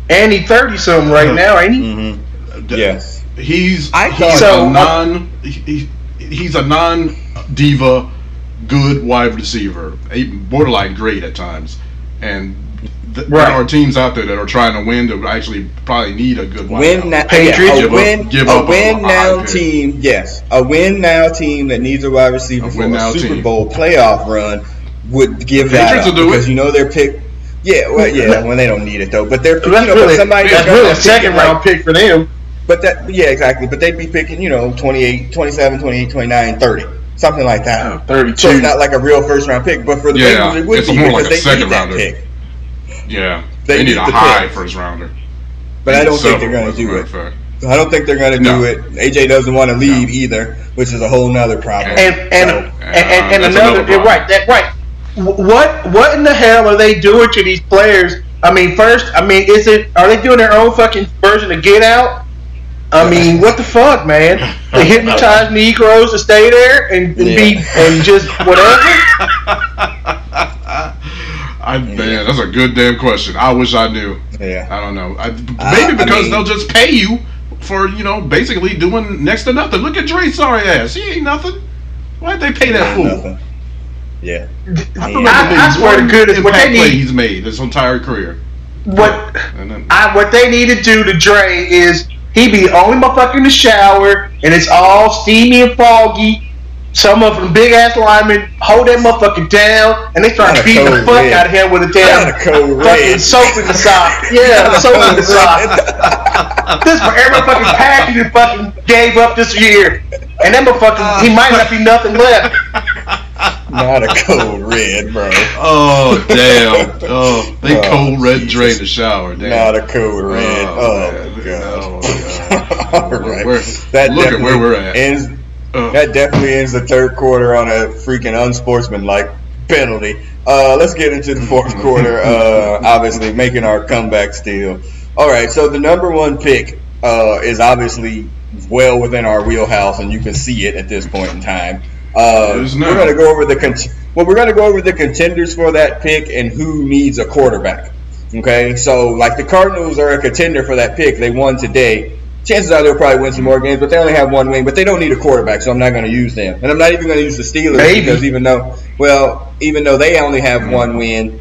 and he thirty something right now, ain't he? mhm. Yes. He's I he's thought- So, a uh, non he, he's a non diva good wide receiver, borderline great at times, and th- Right. there are teams out there that are trying to win to actually probably need a good wide Win now, Patriots yeah, give a up- win, give a up a- win a now high team. Yes, a win now team that needs a wide receiver A for a Super team. Bowl playoff run would give that Patriots up will do because it. you know their pick. Yeah, well, yeah, when they don't need it though, but they're So that's you know, really somebody that's gonna really a second it like- round pick for them. But that, yeah, exactly. But they'd be picking, you know, 28, 27, 28, 29, 30. Something like that. Oh, 32. So it's not like a real first round pick, but for the Yeah, Bengals, it would it's be more because like a they second need that rounder. pick. Yeah, They they, need need a high pick. first rounder. But I don't think they're going to do it. fact. I don't think they're going to do it. AJ doesn't want to leave No. either, which is a whole nother problem. and and So, and, and, and uh, that's another, another right that right what what in the hell are they doing to these players i mean first i mean is it are they doing their own fucking version of get out i mean what the fuck man they hypnotize negroes to stay there and, and be and just whatever I man, that's a good damn question. I wish I knew. yeah. I don't know. I, Uh, maybe I because mean- they'll just pay you for you know basically doing next to nothing. Look at Dre sorry ass. He ain't nothing. Why'd they pay that fool? Nothing. Yeah. I, Yeah. remember I- I swear to goodness, what impact they need- he's made his entire career. what then, I, what they need to do to Dre is he be only motherfucker in the shower and it's all steamy and foggy. Some of them big ass linemen hold that motherfucker down and they start Not a beating the fuck red. out of him with a damn a fucking red. soap in the sock. Yeah, soap in the sock. This for every fucking package you fucking gave up this year. And that motherfucker, he ah. might not be nothing left. Not a cold red, bro. oh damn! Oh, they Oh, cold red Jesus. Dre in the shower. Damn. Not a cold red. Oh, Oh, man. my god. Oh, God. All right. We're- that look at where we're at. Ends, Uh, that definitely ends the third quarter on a freaking unsportsmanlike penalty. Uh, let's get into the fourth quarter. Uh, obviously, making our comeback still. All right, so the number one pick uh, is obviously well within our wheelhouse, and you can see it at this point in time. Uh, we're going to go over the cont- well, we're going to go over the contenders for that pick and who needs a quarterback. Okay, so like the Cardinals are a contender for that pick. They won today. Chances are they'll probably win some more games, but they only have one win. But they don't need a quarterback, so I'm not going to use them. And I'm not even going to use the Steelers Maybe. because even though, well, even though they only have one win,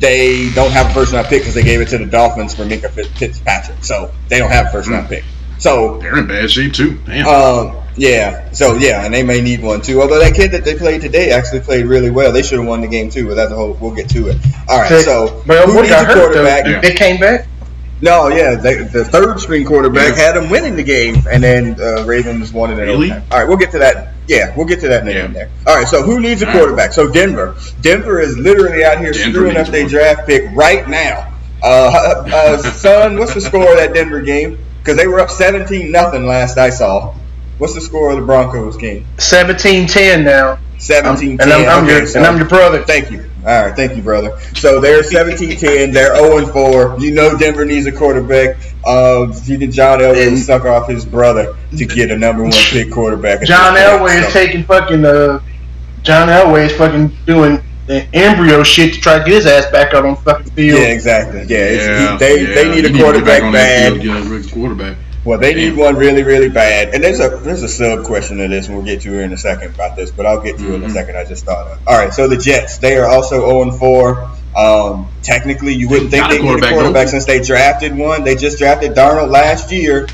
they don't have a first round pick because they gave it to the Dolphins for Minkah Fitzpatrick. So they don't have a first round pick. So they're in bad shape too. Damn. um, Yeah. So yeah, and they may need one too. Although that kid that they played today actually played really well. They should have won the game too. But that's a whole. We'll get to it. All right. So well, who what needs got a hurt though? quarterback? They came back. No, yeah, they, the third string quarterback Yeah. had them winning the game, and then uh, Ravens won it Really? overtime. All right, we'll get to that. Yeah, we'll get to that in a Yeah. minute there. All right, so who needs a quarterback? So Denver. Denver is literally out here Denver screwing up their draft pick right now. Uh, uh, son, what's the score of that Denver game? Because they were up seventeen nothing last I saw. What's the score of the Broncos game? 17-10 now. I'm- 17 and I'm, I'm okay, your so- and I'm your brother. Thank you. All right, thank you, brother. So they're 17-10. They're 0-4. You know Denver needs a quarterback. Uh, even John Elway And- suck off his brother to get a number one pick quarterback. John this point. Elway is taking fucking uh, John Elway is fucking doing the embryo shit to try to get his ass back out on the fucking field. Yeah, exactly. Yeah, Yeah, he, they yeah, they need you a to get quarterback back on bad. field, Get a quarterback. Well, they need one really, really bad. And there's a there's a sub question to this, and we'll get to it in a second about this, but I'll get to it in a Mhm. second. I just thought of. All right, so the Jets, they are also 0 4. Um, technically, you wouldn't think they need a quarterback, quarterback since they drafted one. They just drafted Darnold last year.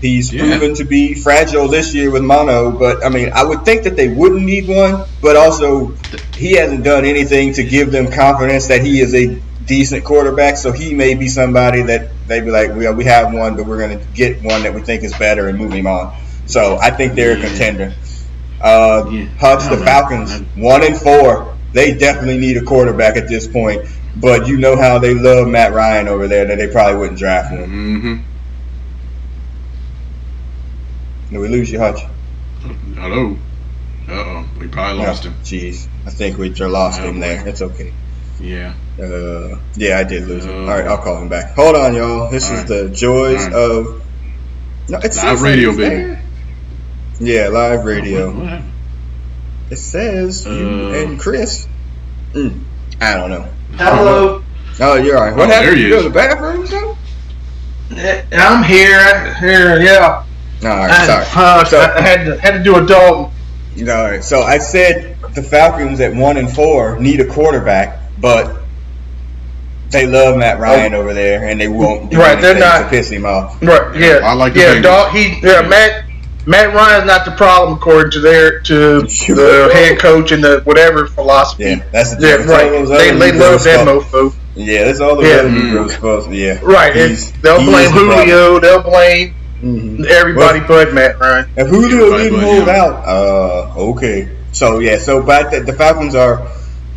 He's Yeah. proven to be fragile this year with mono, but I mean, I would think that they wouldn't need one, but also he hasn't done anything to give them confidence that he is a decent quarterback. So he may be somebody that they be like, well, we have one, but we're going to get one that we think is better and move him on. So I think they're a contender. Uh, Yeah. Hutch, the. Falcons, one and four. They definitely need a quarterback at this point. But you know how they love Matt Ryan over there that they probably wouldn't draft him. Mm-hmm. Did we lose you, Hutch? Hello. Uh oh, we probably lost No, him. Jeez, I think we just lost Oh, him there. It's okay. Yeah. Uh, yeah, I did lose him. Oh. All right, I'll call him back. Hold on, y'all. This All is right. the joys All right. of no, it's Live radio, baby. Yeah, live radio. What, what happened? It says you Uh. and Chris. Mm, I don't know. Hello. Oh, you're all right. What Oh, happened? You go is. to the bathroom or something? I'm here. Here, yeah. All right, I, sorry. uh, So- I had to had to do a dog. All right. So I said the Falcons at one and four need a quarterback, but they love Matt Ryan over there, and they won't do Oh. Right, they're not- to piss him off. Right. Yeah. I like yeah. Dog. He. Yeah. Yeah. Matt. Matt Ryan's not the problem according to their to the head coach and the whatever philosophy. Yeah, that's the Yeah, that's all right. those They, they love that supposed- mofo. Yeah, that's all the Yeah. other. Negroes supposed. Yeah, Right. They'll he blame is the problem. Julio. They'll blame Mhm. everybody but Matt Ryan. If Julio Everybody didn't but hold out, uh, okay. So yeah, so but the, the Falcons are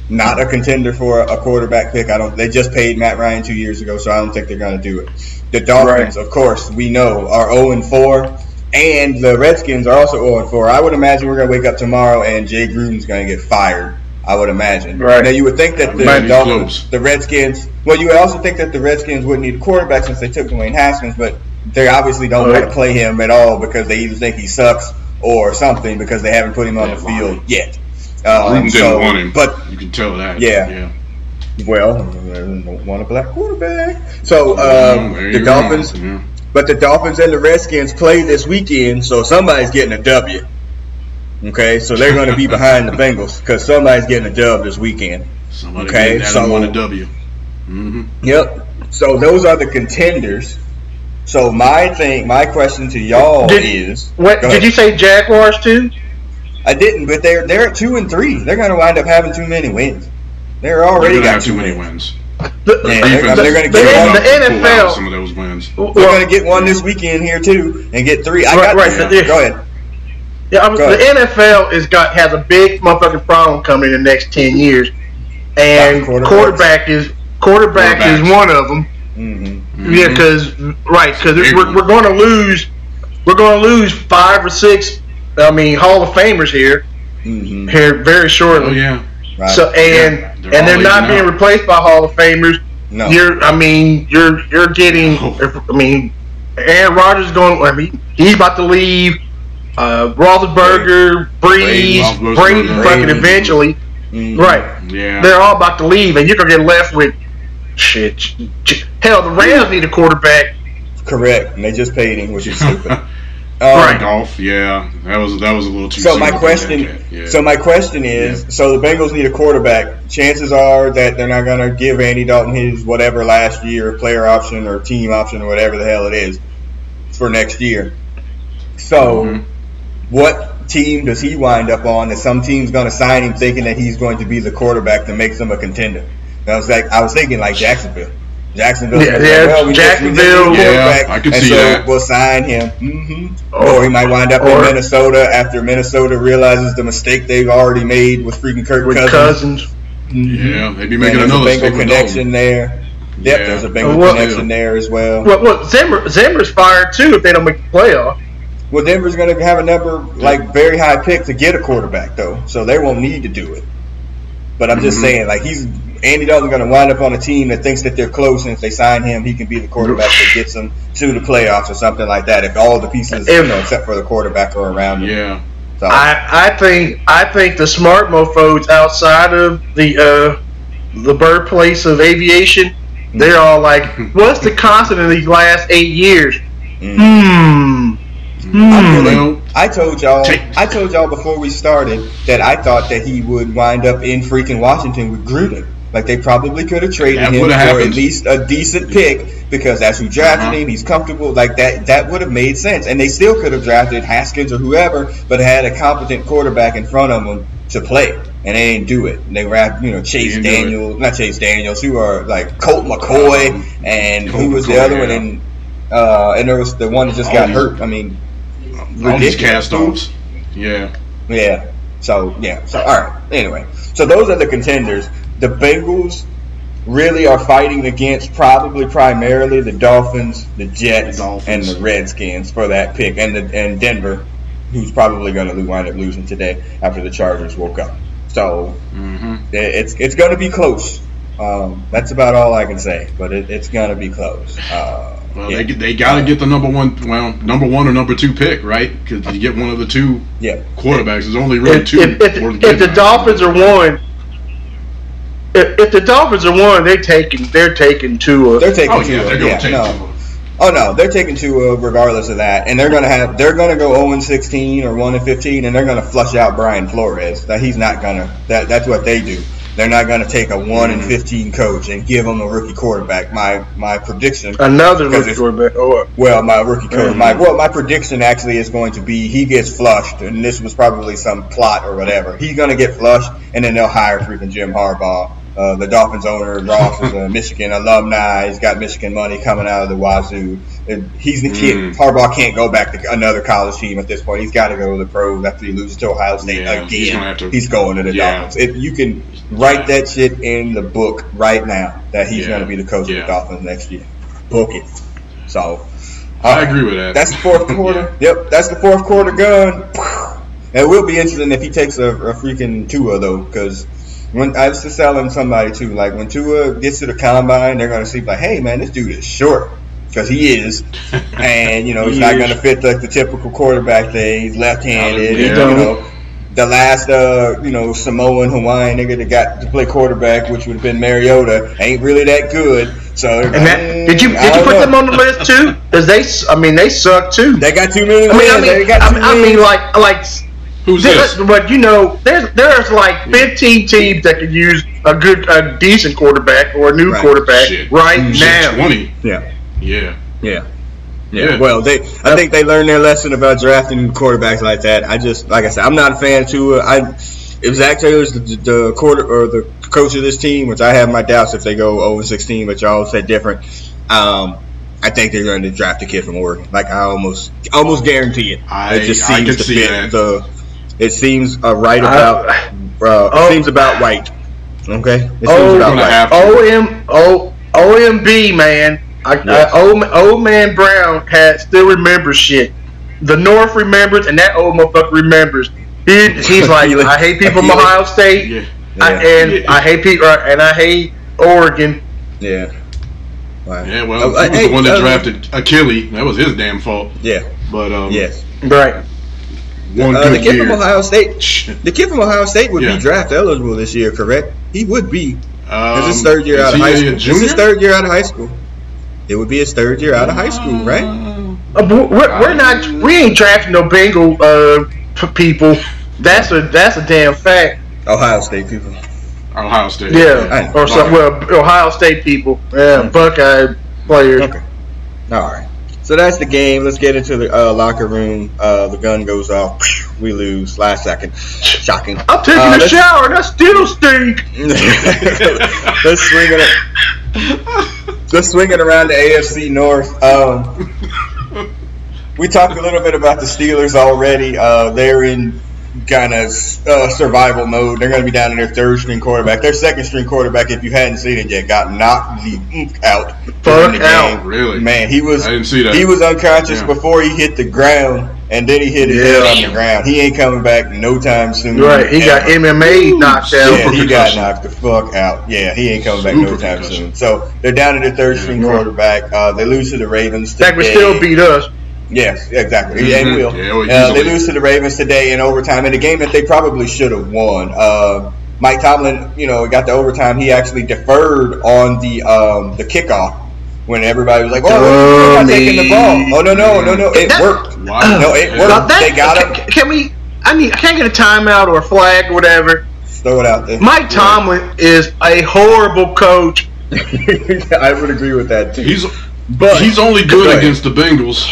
not a contender for a, a quarterback pick. I don't. They just paid Matt Ryan two years ago, so I don't think they're going to do it. The Dolphins, of course, we know are zero and four, and the Redskins are also zero and four. I would imagine we're going to wake up tomorrow and Jay Gruden's going to get fired. I would imagine. Right. Now you would think that the Dolphins, the Redskins. Well, you would also think that the Redskins wouldn't need a quarterback since they took Dwayne Haskins, but they obviously don't Right. want to play him at all because they either think he sucks or something because they haven't put him on Yeah, the why? field yet. Gruden Um, didn't so, want him. but you can tell that. Yeah. Yeah. well, they don't want a black quarterback. So um, there the Dolphins. Yeah. but the Dolphins and the Redskins play this weekend, so somebody's getting a W. Okay, so they're going to be behind the Bengals because somebody's getting a dub this weekend. Somebody Okay, okay, that so- won a W. Mm-hmm. Yep. So those are the contenders. So my thing, my question to y'all Did- is, What did ahead. you say? Jaguars too? I didn't, but they're they're at two and three. They're going to wind up having too many wins. They're They're already gonna got have too many wins. wins. The, Yeah, Defense they're- they're gonna get gonna one. The NFL some of those wins. They're going to get one this weekend here too, and get three. I Right, got right, this. yeah. Go ahead. Yeah, I mean, Go the NFL is got has a big motherfucking problem coming in the next ten years, and quarterback is quarterback is one of them. Mm-hmm. Yeah, because right, because we're, we're going to lose, we're going to lose five or six. I mean, Hall of Famers here Mm-hmm. here very shortly. Oh yeah. Right. So and Yeah, they're and they're not aging being out. replaced by Hall of Famers. no. You're, I mean, you're you're getting. Oh. I mean, Aaron Rodgers is going. I mean, he's about to leave. Uh, Roethlisberger, Brees, Roethlisberger, Brady, fucking Brady. eventually. Mhm. Right, Yeah. they're all about to leave, and you're gonna get left with shit. j- j- Hell, the Rams need a quarterback. Correct. And they just paid him, which is stupid. Um, Right. Goff. Yeah. That was that was a little too. So my question, bring that cat. Yeah. so my question is, so the Bengals need a quarterback. Chances are that they're not going to give Andy Dalton his whatever last year player option or team option or whatever the hell it is for next year. So Mhm. what team does he wind up on? That some team's going to sign him thinking that he's going to be the quarterback that makes them a contender. And I was like, I was thinking like Jacksonville. Jacksonville. Yeah, yeah, well, we just- we just need Jacksonville. quarterback, Yeah, I can and see so that. We'll sign him. hmm Or- Or, he might wind up in Minnesota after Minnesota realizes the mistake they've already made with freaking Kirk with Cousins. Cousins. Yeah, maybe And making there's another a Bengal connection there. Yep, Yeah. there's a Bengal Well, connection there as well. Well, well Zimmer, Zimmer's fired too if they don't make the playoff. Well, Denver's going to have a number like very high pick to get a quarterback though, so they won't need to do it. But I'm just Mhm. saying, like he's Andy Dalton's going to wind up on a team that thinks that they're close, and if they sign him, he can be the quarterback that gets them to the playoffs or something like that. If all the pieces, you If- know, except for the quarterback, are around him. Yeah. So, I, I think I think the smart mofo's outside of the uh, the birthplace of aviation, they're all like, "What's the constant in these last eight years?" mm. Hmm. I'm Hmm. really- I told y'all, I told y'all before we started that I thought that he would wind up in freaking Washington with Gruden. Like they probably could have traded That him for would've at least a decent pick because that's who drafted Uh-huh. him. He's comfortable. Like that, that would have made sense. And they still could have drafted Haskins or whoever, but had a competent quarterback in front of them to play. And they didn't do it. They wrapped, you know, Chase didn't do it. Daniels, not Chase Daniels, who are like Colt McCoy, Um, and Colt who was the McCoy, other one? And uh, and there was the one that just All got these- hurt. I mean, all these ridiculous. cast-offs. Yeah. yeah. So yeah. So all right. Anyway, so those are the contenders. The Bengals really are fighting against probably primarily the Dolphins, the Jets, The Dolphins. and the Redskins for that pick, and the, and Denver, who's probably going to wind up losing today after the Chargers woke up. So Mm-hmm. it's it's going to be close. Um, that's about all I can say, but it, it's going to be close. Uh, Well, yeah. they they got to get the number one, well, number one or number two pick, right? Because you get one of the two yeah. quarterbacks. There's only really If, two. if, if, more if the that. Dolphins are one, if, if the Dolphins are one, they're taking they're taking Tua. They're taking Oh yeah, Tua, they're yeah, take no. two. Oh no, they're taking Tua regardless of that, and they're gonna have they're gonna go 0 and 16 or 1 and 15, and they're gonna flush out Brian Flores. That he's not gonna. That that's what they do. They're not gonna take a 1 and 15 coach and give him a rookie quarterback. My my prediction. Another rookie quarterback. Oh, Well, my rookie coach. Mhm. My well, my prediction actually is going to be he gets flushed, and this was probably some plot or whatever. He's going to get flushed, and then they'll hire freaking Jim Harbaugh. Uh, the Dolphins owner Ross is a Michigan alumni. He's got Michigan money coming out of the wazoo. And he's the kid. Mm. Harbaugh can't go back to another college team at this point. He's got to go to the pros after he loses to Ohio State Yeah, again. he's gonna He's going to the Yeah. Dolphins. If you can write that shit in the book right now that he's Yeah. going to be the coach of the Dolphins next year. Book it. So. I uh, agree with that. that's the fourth quarter. Yep, that's the fourth quarter gun. It will be interesting if he takes a, a freaking Tua though, because when I was just telling somebody too, like when Tua gets to the combine, they're gonna see like, hey man, this dude is short because he is, and you know he's He not is. gonna fit like the typical quarterback thing. He's left-handed. Yeah. You know, the last uh you know Samoan Hawaiian nigga that got to play quarterback, which would have been Mariota, ain't really that good. So And that, did you did you put know. them on the list too? Because they, s- I mean, they suck too. They got too many I mean, I wins. They mean, got I mean, I mean, like, like, Who's this? this? but you know, there's there's like 15 teams that could use a good, a decent quarterback or a new Right. quarterback Shit. right Shit, now. Twenty. Yeah. Yeah. Yeah. Yeah. Well, they I think they learned their lesson about drafting quarterbacks like that. I just like I said, I'm not a fan too. Tua. I if Zac Taylor's the, the quarter or the coach of this team, which I have my doubts if they go 0 16, but y'all said different. Um, I think they're going to draft a kid from Oregon. Like I almost almost guarantee it. I- it just I seems could to see fit that. the. It seems uh, right I- about. Uh, Oh. it seems about right. Okay. It seems Oh, about right. have to. OM, O, OMB, man. I, Yes. I, old, old man Brown had still remembers shit. The North remembers, and that old motherfucker remembers. He, he's like, I hate people from Ohio State, Yeah. I, and Yeah. I hate people, and I hate Oregon. Yeah. Wow. Yeah. Well, Oh, he was hey, the one that uh, drafted Akili. That was his damn fault. Yeah. But um, Yes. Right. One Uh, the kid year. from Ohio State. The kid from Ohio State would Yeah. be draft eligible this year, correct? He would be. Um, It's his third year is out of high a school. It's Junior? his third year out of high school. It would be his third year out of high school, right? Uh, we're, we're not. We ain't drafting no Bengal uh, people. That's a that's a damn fact. Ohio State people. Ohio State. Yeah, or some well Ohio State people. Yeah, Buckeye players. Okay. All right. So that's the game. Let's get into the uh, locker room. Uh, the gun goes off. We lose last second. Shocking. I'm taking Uh, a shower and I still stink. let's swing it. Let's swing it around the AFC North. Um, we talked a little bit about the Steelers already. Uh, they're in kind of uh, survival mode. They're going to be down to their third string quarterback. Their second string quarterback, if you hadn't seen it yet, got knocked the ink out. during the out. game. Really? Man, he was I didn't see that. he was unconscious Yeah. before he hit the ground, and then he hit his Yeah. head on the ground. He ain't coming back no time soon. Right, he got ever. MMA knocked out. Yeah, he got knocked the fuck out. Yeah, he ain't coming back no time concussion. soon. So they're down to their third string Yeah. quarterback. Uh, they lose to the Ravens. That would still beat us. Yes, exactly. Mhm. Yeah, it will. Yeah, well, uh, they lose to the Ravens today in overtime in a game that they probably should have won. Uh, Mike Tomlin, you know, got the overtime. He actually deferred on the um, the kickoff when everybody was like, "Oh, we're not taking the ball." Oh no, no, no, no! It That- worked. Wow. No, it worked. That- they got can, him. can we? I need. I can't get a timeout or a flag or whatever. Throw it out there. Mike Tomlin is a horrible coach. I would agree with that too. He's But he's only Go good against the Bengals.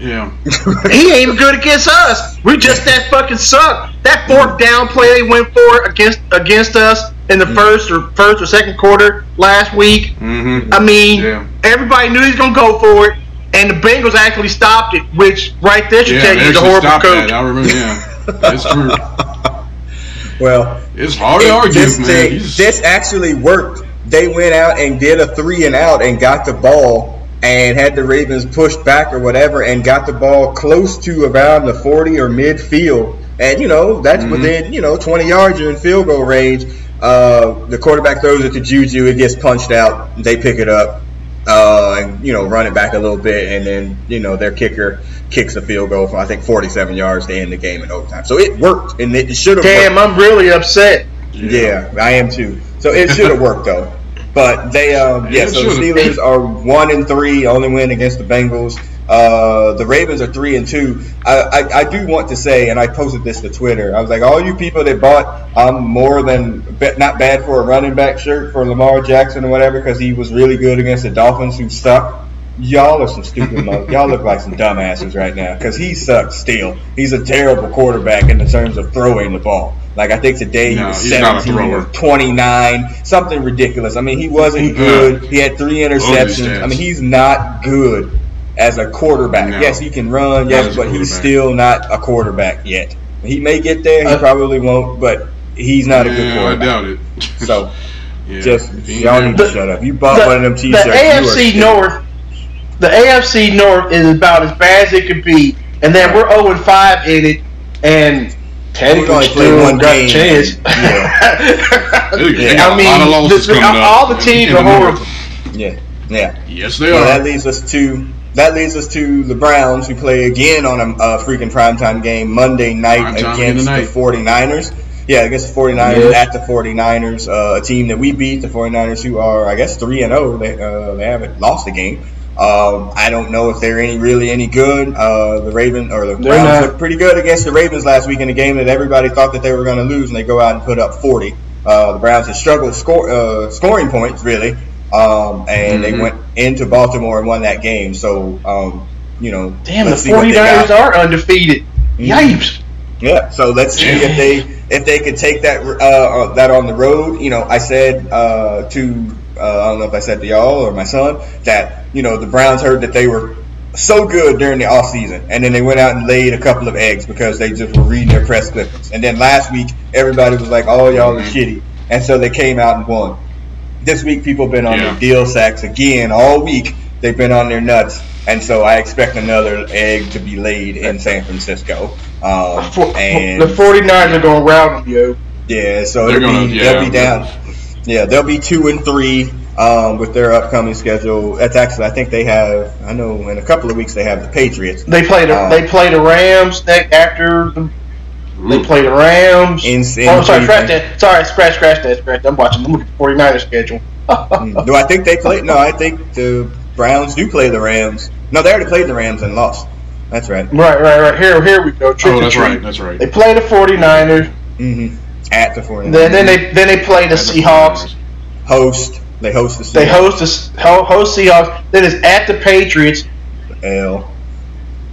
Yeah. He ain't even good against us. We just that fucking suck. That fourth down play they went for against against us in the first or first or second quarter last week. Mm-hmm. I mean, Yeah. everybody knew he was gonna go for it, and the Bengals actually stopped it, which right there should Yeah, tell they you he's a actually horrible stopped coach. that. I remember. Yeah, it's true. well, It's hard to argue, this, man. thing- He's- this actually worked. They went out and did a three and out and got the ball and had the Ravens pushed back or whatever and got the ball close to around the 40 or midfield. And, you know, that's Mhm. within, you know, 20 yards, you're in field goal range. Uh, the quarterback throws it to Juju. It gets punched out. They pick it up uh, and, you know, run it back a little bit. And then, you know, their kicker kicks a field goal from, I think, 47 yards to end the game in overtime. So it worked. And it should have worked. Damn, I'm really upset. Yeah, I am too. So it should have worked though. But they, um, yeah. So the. Steelers are one and three, only win against the Bengals. Uh, the Ravens are three and two. I, I, I do want to say, and I posted this to Twitter. I was like, all you people that bought I'm um more than not bad for a running back shirt for Lamar Jackson or whatever because he was really good against the Dolphins who suck. Y'all are some stupid. mo- y'all look like some dumbasses right now because he sucks still. He's a terrible quarterback in the terms of throwing the ball. Like I think today he No, was he's 17 or 29, something ridiculous. I mean, he wasn't good. He had three interceptions. I mean, he's not good as a quarterback. No. Yes, he can run. Not Yes, but he's still not a quarterback yet. He may get there. He Uh, probably won't, but he's not a good Yeah, I quarterback. doubt it. So yeah. just If he ain't y'all need to The- shut up. You bought the, one of them t-shirts. you are AFC stupid. North, the AFC North is about as bad as it could be, and then we're 0 and 5 in it, and We technically only played still one got game, a chance. They- they Yeah. got I a mean, lot of losses the- the- coming up all the teams are horrible. Yeah, yeah. Yes, they Well, are. that leads us to that leads us to the Browns, who play again on a, uh freaking primetime game Monday night Primetime against tonight. the 49ers. Yeah, against the 49ers Yes. at the 49ers, uh, a team that we beat. The 49ers, who are I guess three and zero. They uh, they haven't lost a game. Um, I don't know if they're any really any good. Uh, the Ravens or the They're Browns not. looked pretty good against the Ravens last week in a game that everybody thought that they were going to lose, and they go out and put up 40. Uh, the Browns have struggled score, uh, scoring points really, um, and they Mhm. went into Baltimore and won that game. So, um, you know, Damn, the let's see 49ers are undefeated. Yipes. Yeah, so let's see if they if they could take that uh, uh, that on the road. You know, I said uh, to uh, I don't know if I said to y'all or my son that you know the Browns heard that they were so good during the off season, and then they went out and laid a couple of eggs because they just were reading their press clippings. And then last week everybody was like, "Oh, y'all are shitty," and so they came out and won. This week people have been on Yeah. their deal sacks again all week. They've been on their nuts, and so I expect another egg to be laid in San Francisco. Um, For- and the 49ers are going to round them, yo. yeah, so They're it'll gonna- be, yeah. they'll be down. Yeah, they'll be two and three um, with their upcoming schedule. That's actually, I think they have. I know in a couple of weeks they have the Patriots They play the Uh, they play the Rams next after the, they Ooh. play the Rams. in. in oh, sorry, scratch that. Sorry, scratch, scratch that, scratch. I'm watching. I'm looking at the 49ers schedule. Mm. No, I think they play. No, I think the Browns do play the Rams. No, they already played the Rams and lost. That's right. Right, right, right. Here, here we go. Trick Oh, that's treat. right. That's right. They play the 49ers. hmm At the 49ers. Then, then they then they play the That's the Seahawks. host. They host the. They Seahawks. host the host Seahawks. Then it's at the Patriots. L.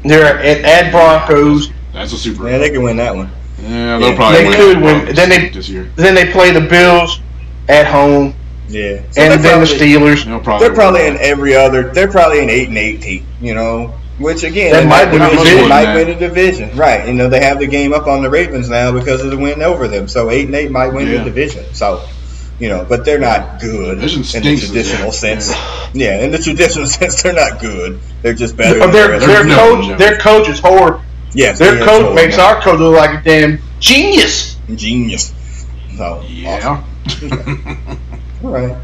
They're at, at Broncos. That's a super. Yeah, they can win that one. Yeah, they'll Yeah, probably they win could win. Then they- this year. Then they play the Bills at home, Yeah, So and they're then the Steelers. They'll probably They're probably win. in every other. They're probably in eight and eight. You know, which again, That might win a division, division. might win a division, right? You know, they have the game up on the Ravens now because of the win over them. So eight and eight might win Yeah. the division. So, you know, but they're not good in the traditional year. sense. Yeah. in the traditional sense, they're not good. They're just better. Than the their their no, coach no. their coach is horrible. yes, Their coach horrible. makes our coach look like a damn genius. genius. So Yeah. All right.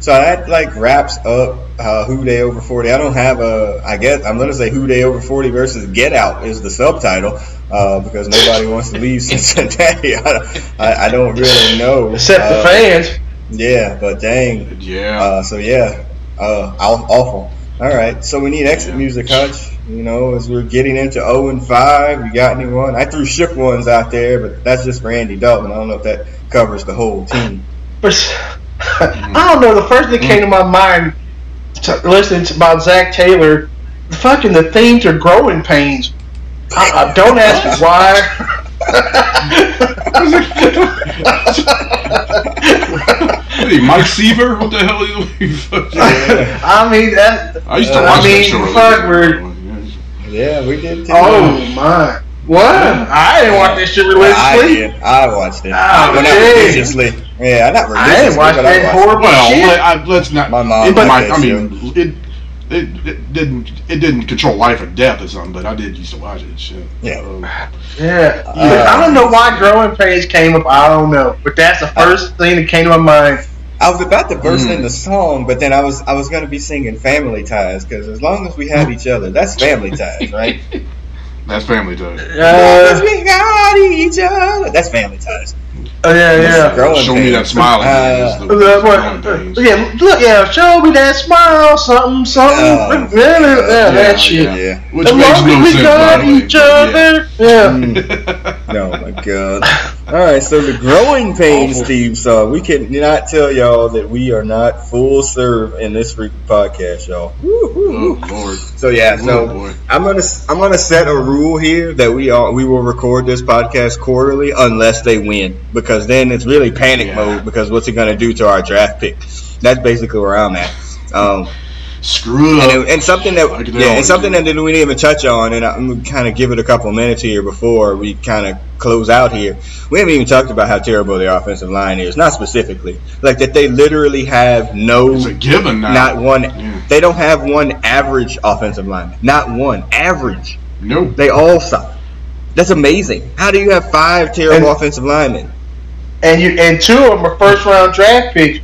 So that like wraps up uh, Who Dey Over 40. I don't have a, I guess, I'm going to say Who Dey Over 40 versus Get Out is the subtitle uh, because nobody wants to leave Cincinnati. I, I, I don't really know. Except Uh, the fans. Yeah, but dang. yeah. Uh, so yeah, uh, awful. All right, so we need exit Yeah. music, Hutch. You know, as we're getting into 0 and 5, you got anyone? I threw shook ones out there, but that's just for Andy Dalton. I don't know if that covers the whole team. But I don't know. The first thing that came to my mind, to, listening to about Zac Taylor, fucking the themes are growing pains. I, I don't ask why. What are you, Mike Seaver? What the hell are you? fucking- I mean that. I used to Uh, watch I mean, that show. fuck, we're- Yeah, we did too. Oh my! What? I didn't watch this shit Well, I did. I watched it. Oh, well, not religiously. Yeah, not religiously. I didn't watch but that I watched horrible Well, shit. let, I, let's not. My mom It liked might, I mean, it, it it didn't it didn't control life or death or something, but I did used to watch it. Shit. Yeah. Um, Yeah, Uh, But I don't know why growing pains came up. I don't know, but that's the first thing that came to my mind. I was about to burst Mm. into song, but then I was I was going to be singing Family Ties because as long as we have each other, that's family ties, right? that's family time. as Uh, we got each other, that's family ties. Oh, yeah, yeah. Growing Show me that smile again. Uh, is the- Uh, is what- the yeah, look, yeah, show me that smile, something, something. Oh, yeah, yeah, yeah, that shit. yeah. Yeah. Which As makes long as no we sense. got by the way, each other. Yeah. yeah. Oh my god. All right, so the growing pains Awful. theme song. We cannot tell y'all that we are not full serve in this freaking podcast, y'all. Woo, woo, woo. Oh Lord. So yeah, Oh so boy. I'm gonna I'm gonna set a rule here that we all we will record this podcast quarterly unless they win because then it's really panic Yeah. mode because what's it gonna do to our draft pick? That's basically where I'm at. Um, Screw it up. and, and something that Like yeah, and something do. that we didn't even touch on, and I'm kind of give it a couple minutes here before we kind of close out here. We haven't even talked about how terrible the offensive line is, not specifically, like that they literally have no, It's a given now. not one. Yeah. They don't have one average offensive lineman, not one average. No. They all suck. That's amazing. How do you have five terrible And- offensive linemen? And you and two of them are first round draft picks.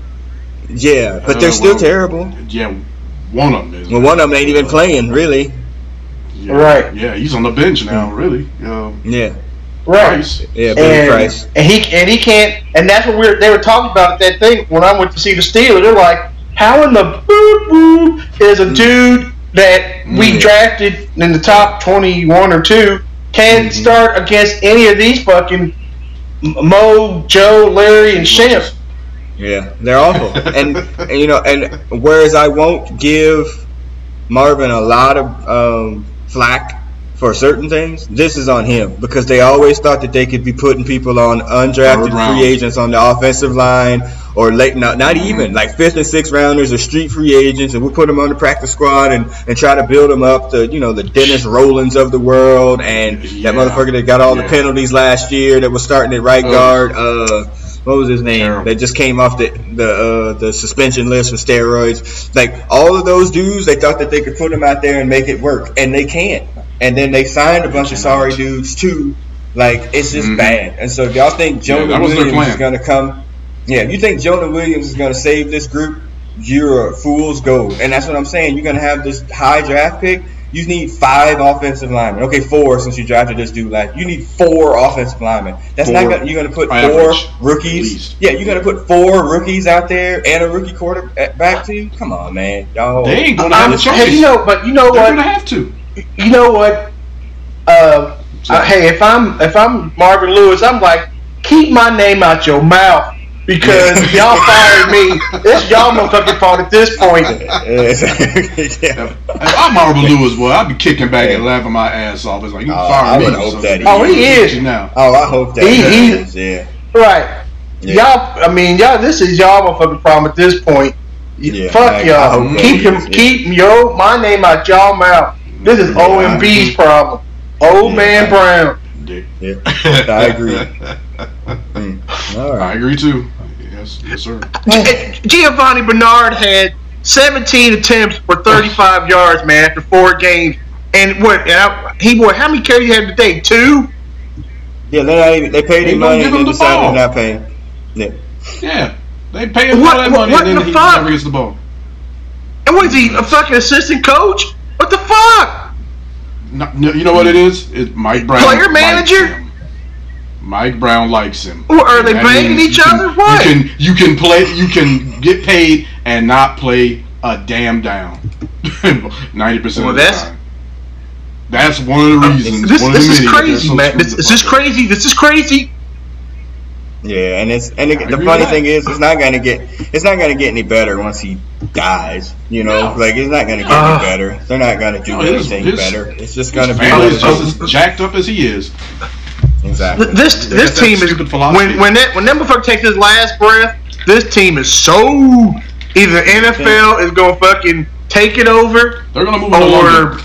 Yeah, but Uh, they're still well, terrible. Yeah, one of them is. Well, one of them ain't even playing, really. Yeah, Right. Yeah, he's on the bench now. Really. Um, Yeah, Right. Price. yeah, Billy And, Price. and he and he can't and that's what we were they were talking about at that thing when I went to see the Steelers. They're like, how in the boop boop is a dude that we Mm. drafted in the top twenty one or two can Mhm. start against any of these fucking M- Moe, Joe, Larry, and Shemp? Yeah, they're awful. and, and you know, and whereas I won't give Marvin a lot of um, flack for certain things, this is on him because they always thought that they could be putting people on undrafted free agents on the offensive line or late, not, not Mhm. even like fifth and sixth rounders or street free agents, and we put them on the practice squad and, and try to build them up to you know the Dennis Rollins of the world and Yeah. that motherfucker that got all Yeah. the penalties last year that was starting at right Ugh. guard. Uh, what was his name? Terrible. That just came off the the uh, the suspension list for steroids. Like all of those dudes, they thought that they could put them out there and make it work, and they can't. And then they signed a bunch of sorry dudes too. Like it's just Mhm. bad. And so if y'all think Jonah that was their Williams is gonna come? Yeah, if you think Jonah Williams is gonna save this group, you're a fool's gold. And that's what I'm saying. You're gonna have this high draft pick. You need five offensive linemen. Okay, four since you drafted this dude last. You need four offensive linemen. That's not gonna. You're gonna put Average, four rookies. Yeah, you're gonna put four rookies out there and a rookie quarterback too. Come on, man, y'all. They ain't gonna I'm, have a choice. hey, you know, but you know They're what? gonna have to. You know what? Uh, So- uh, hey, if I'm if I'm Marvin Lewis, I'm like, keep my name out your mouth. because y'all fired me. It's y'all motherfucking fault at this point. yeah. If I'm Marvin Lewis, well, I'd be kicking back and laughing my ass off. It's like you Oh, fired I me. hope so that he Oh, he is. You now. Oh, I hope that He- he- happens. Yeah. Right. Yeah. Y'all, I mean, y'all. This is y'all motherfucking problem at this point. Yeah, Fuck I- I y'all. hope keep he him, is, yeah. keep yo my name out y'all mouth. This is Yeah, OMB's problem. Old Yeah, man I- Brown. Yeah. I agree. Mm. All I agree too. Yes, yes, sir. Giovani Bernard had 17 attempts for 35 yards, man, after four games. And what? And I, he what? How many carries he had today? Two. Yeah, they not even, they paid They him money and then decided ball. they're not paying. Yeah. Yeah, they pay him What- all that what- money what and then the he fuck? never gets the ball. And what is he? A fucking assistant coach? What the fuck? No, no, you know what it is? It, Mike Brown. Player manager? Mike Brown likes him. Or are they banging each you can- other? What? You can you can play you can get paid and not play a damn down. Ninety percent Well, of the that's- time. That's one of the uh, reasons. This this is many that they're crazy, man. This, this is crazy. This is crazy. Yeah, and it's and the, the funny thing is, it's not gonna get it's not gonna get any better once he dies. You know, No. like it's not gonna get Uh, any better. They're not gonna do No, anything his- better. It's just gonna be family what is it just as jacked up as he is. exactly. This They this team is stupid when when that when that motherfucker takes his last breath. This team is so either NFL is gonna fucking take it over They're gonna move on or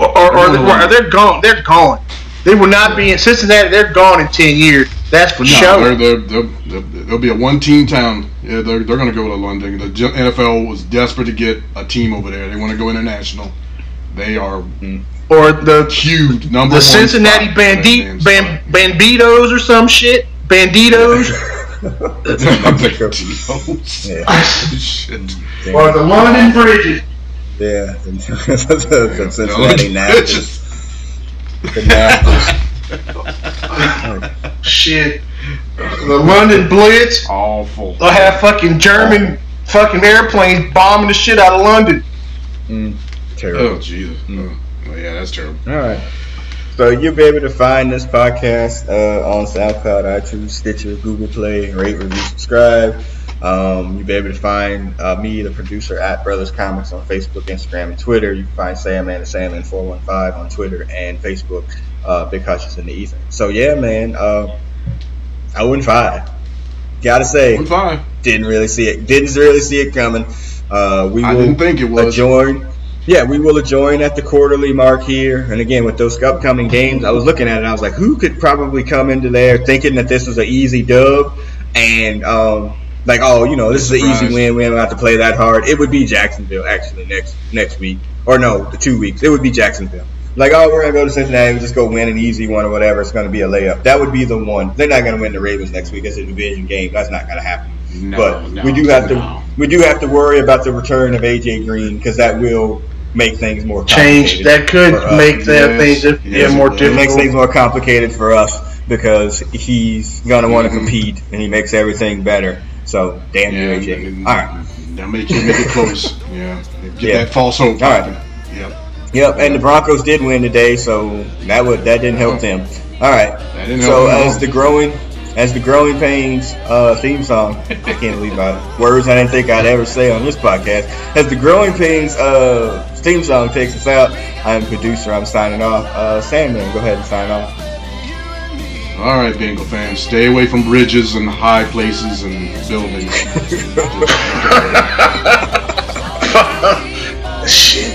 or, or, or, They're or they're gone. They're gone. They will not be in Cincinnati. They're gone in ten years. That's for No, sure. they're, they're, they're, they'll be a one-team town. Yeah, they're, they're going to go to London. The NFL was desperate to get a team over there. They want to go international. They are mm. Or the huge number. the one Cincinnati spot. Bandit Man, Ban, Banditos or some shit. Banditos. Banditos. Yeah. Shit. or the London Bridges. Yeah, the, the, the Cincinnati Bitches. Nationals. The Nationals. Shit. The London Blitz. Awful. They'll have fucking German fucking airplanes bombing the shit out of London. Mm, terrible. Oh Jesus. Oh, oh, yeah, that's terrible. All right. So you'll be able to find this podcast uh, on SoundCloud, iTunes, Stitcher, Google Play, rate, review, subscribe. Um, you'll be able to find uh, me, the producer, at Brothers Comics on Facebook, Instagram, and Twitter. You can find Sam and Salmon 415 on Twitter and Facebook. Uh, Big Hutchins in the ether. So yeah, man. Uh, I wouldn't five. Gotta say, five. didn't really see it. Didn't really see it coming. Uh, we I will didn't think it was. adjourn. Yeah, we will adjourn at the quarterly mark here. And again, with those upcoming games, I was looking at it. I was like, who could probably come into there thinking that this was an easy dub, and um, like, oh, you know, this is an easy Surprise. win. We don't have to play that hard. It would be Jacksonville actually next next week, or no, the two weeks. It would be Jacksonville. Like, oh, we're gonna go to Cincinnati, and just go win an easy one or whatever. It's gonna be a layup. That would be the one. They're not gonna win the Ravens next week. It's a division game. That's not gonna happen No, but no, we do have to we do have to worry about the return of AJ Green because that will make things more Change that could make that Yes, things yes, yeah, more it. It makes things more complicated for us because he's gonna want to Mhm. compete and he makes everything better. So damn you, Yeah, AJ. and- All right. They'll make you make it close. Yeah. Get Yeah. that false hope. All right. Yep. Yep, and the Broncos did win today, so that would that didn't help them. All right. So help them at as the growing as the growing pains uh, theme song, I can't believe my words I didn't think I'd ever say on this podcast. As the growing pains uh, theme song takes us out, I'm producer. I'm signing off. Uh, Sandman, go ahead and sign off. All right, Bengal fans, stay away from bridges and high places and buildings.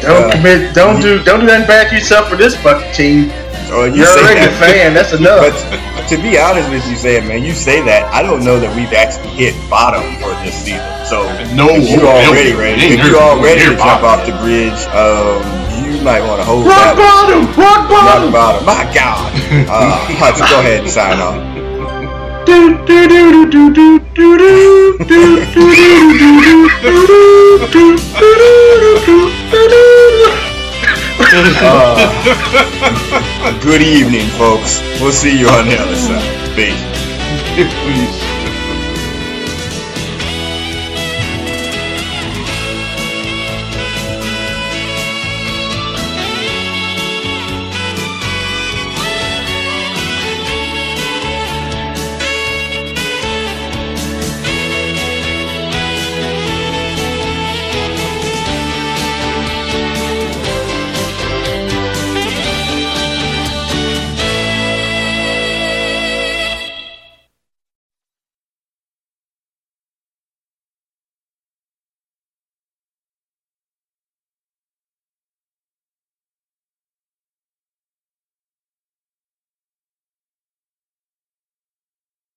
Shit, don't commit, don't do, don't do nothing bad to yourself for this fucking team. Oh, you You're say already a that. fan. That's enough. But to be honest with you, Sam, man, you say that. I don't know that we've actually hit bottom for this season. So No, if you already ready, if you near- all to jump bottom off the bridge, um, you might want to hold rock that. bottom, rock Rock bottom. bottom. My God. Uh, Hutch, go ahead and sign off. Uh, good evening, folks. We'll see you on the other side. Peace. Please.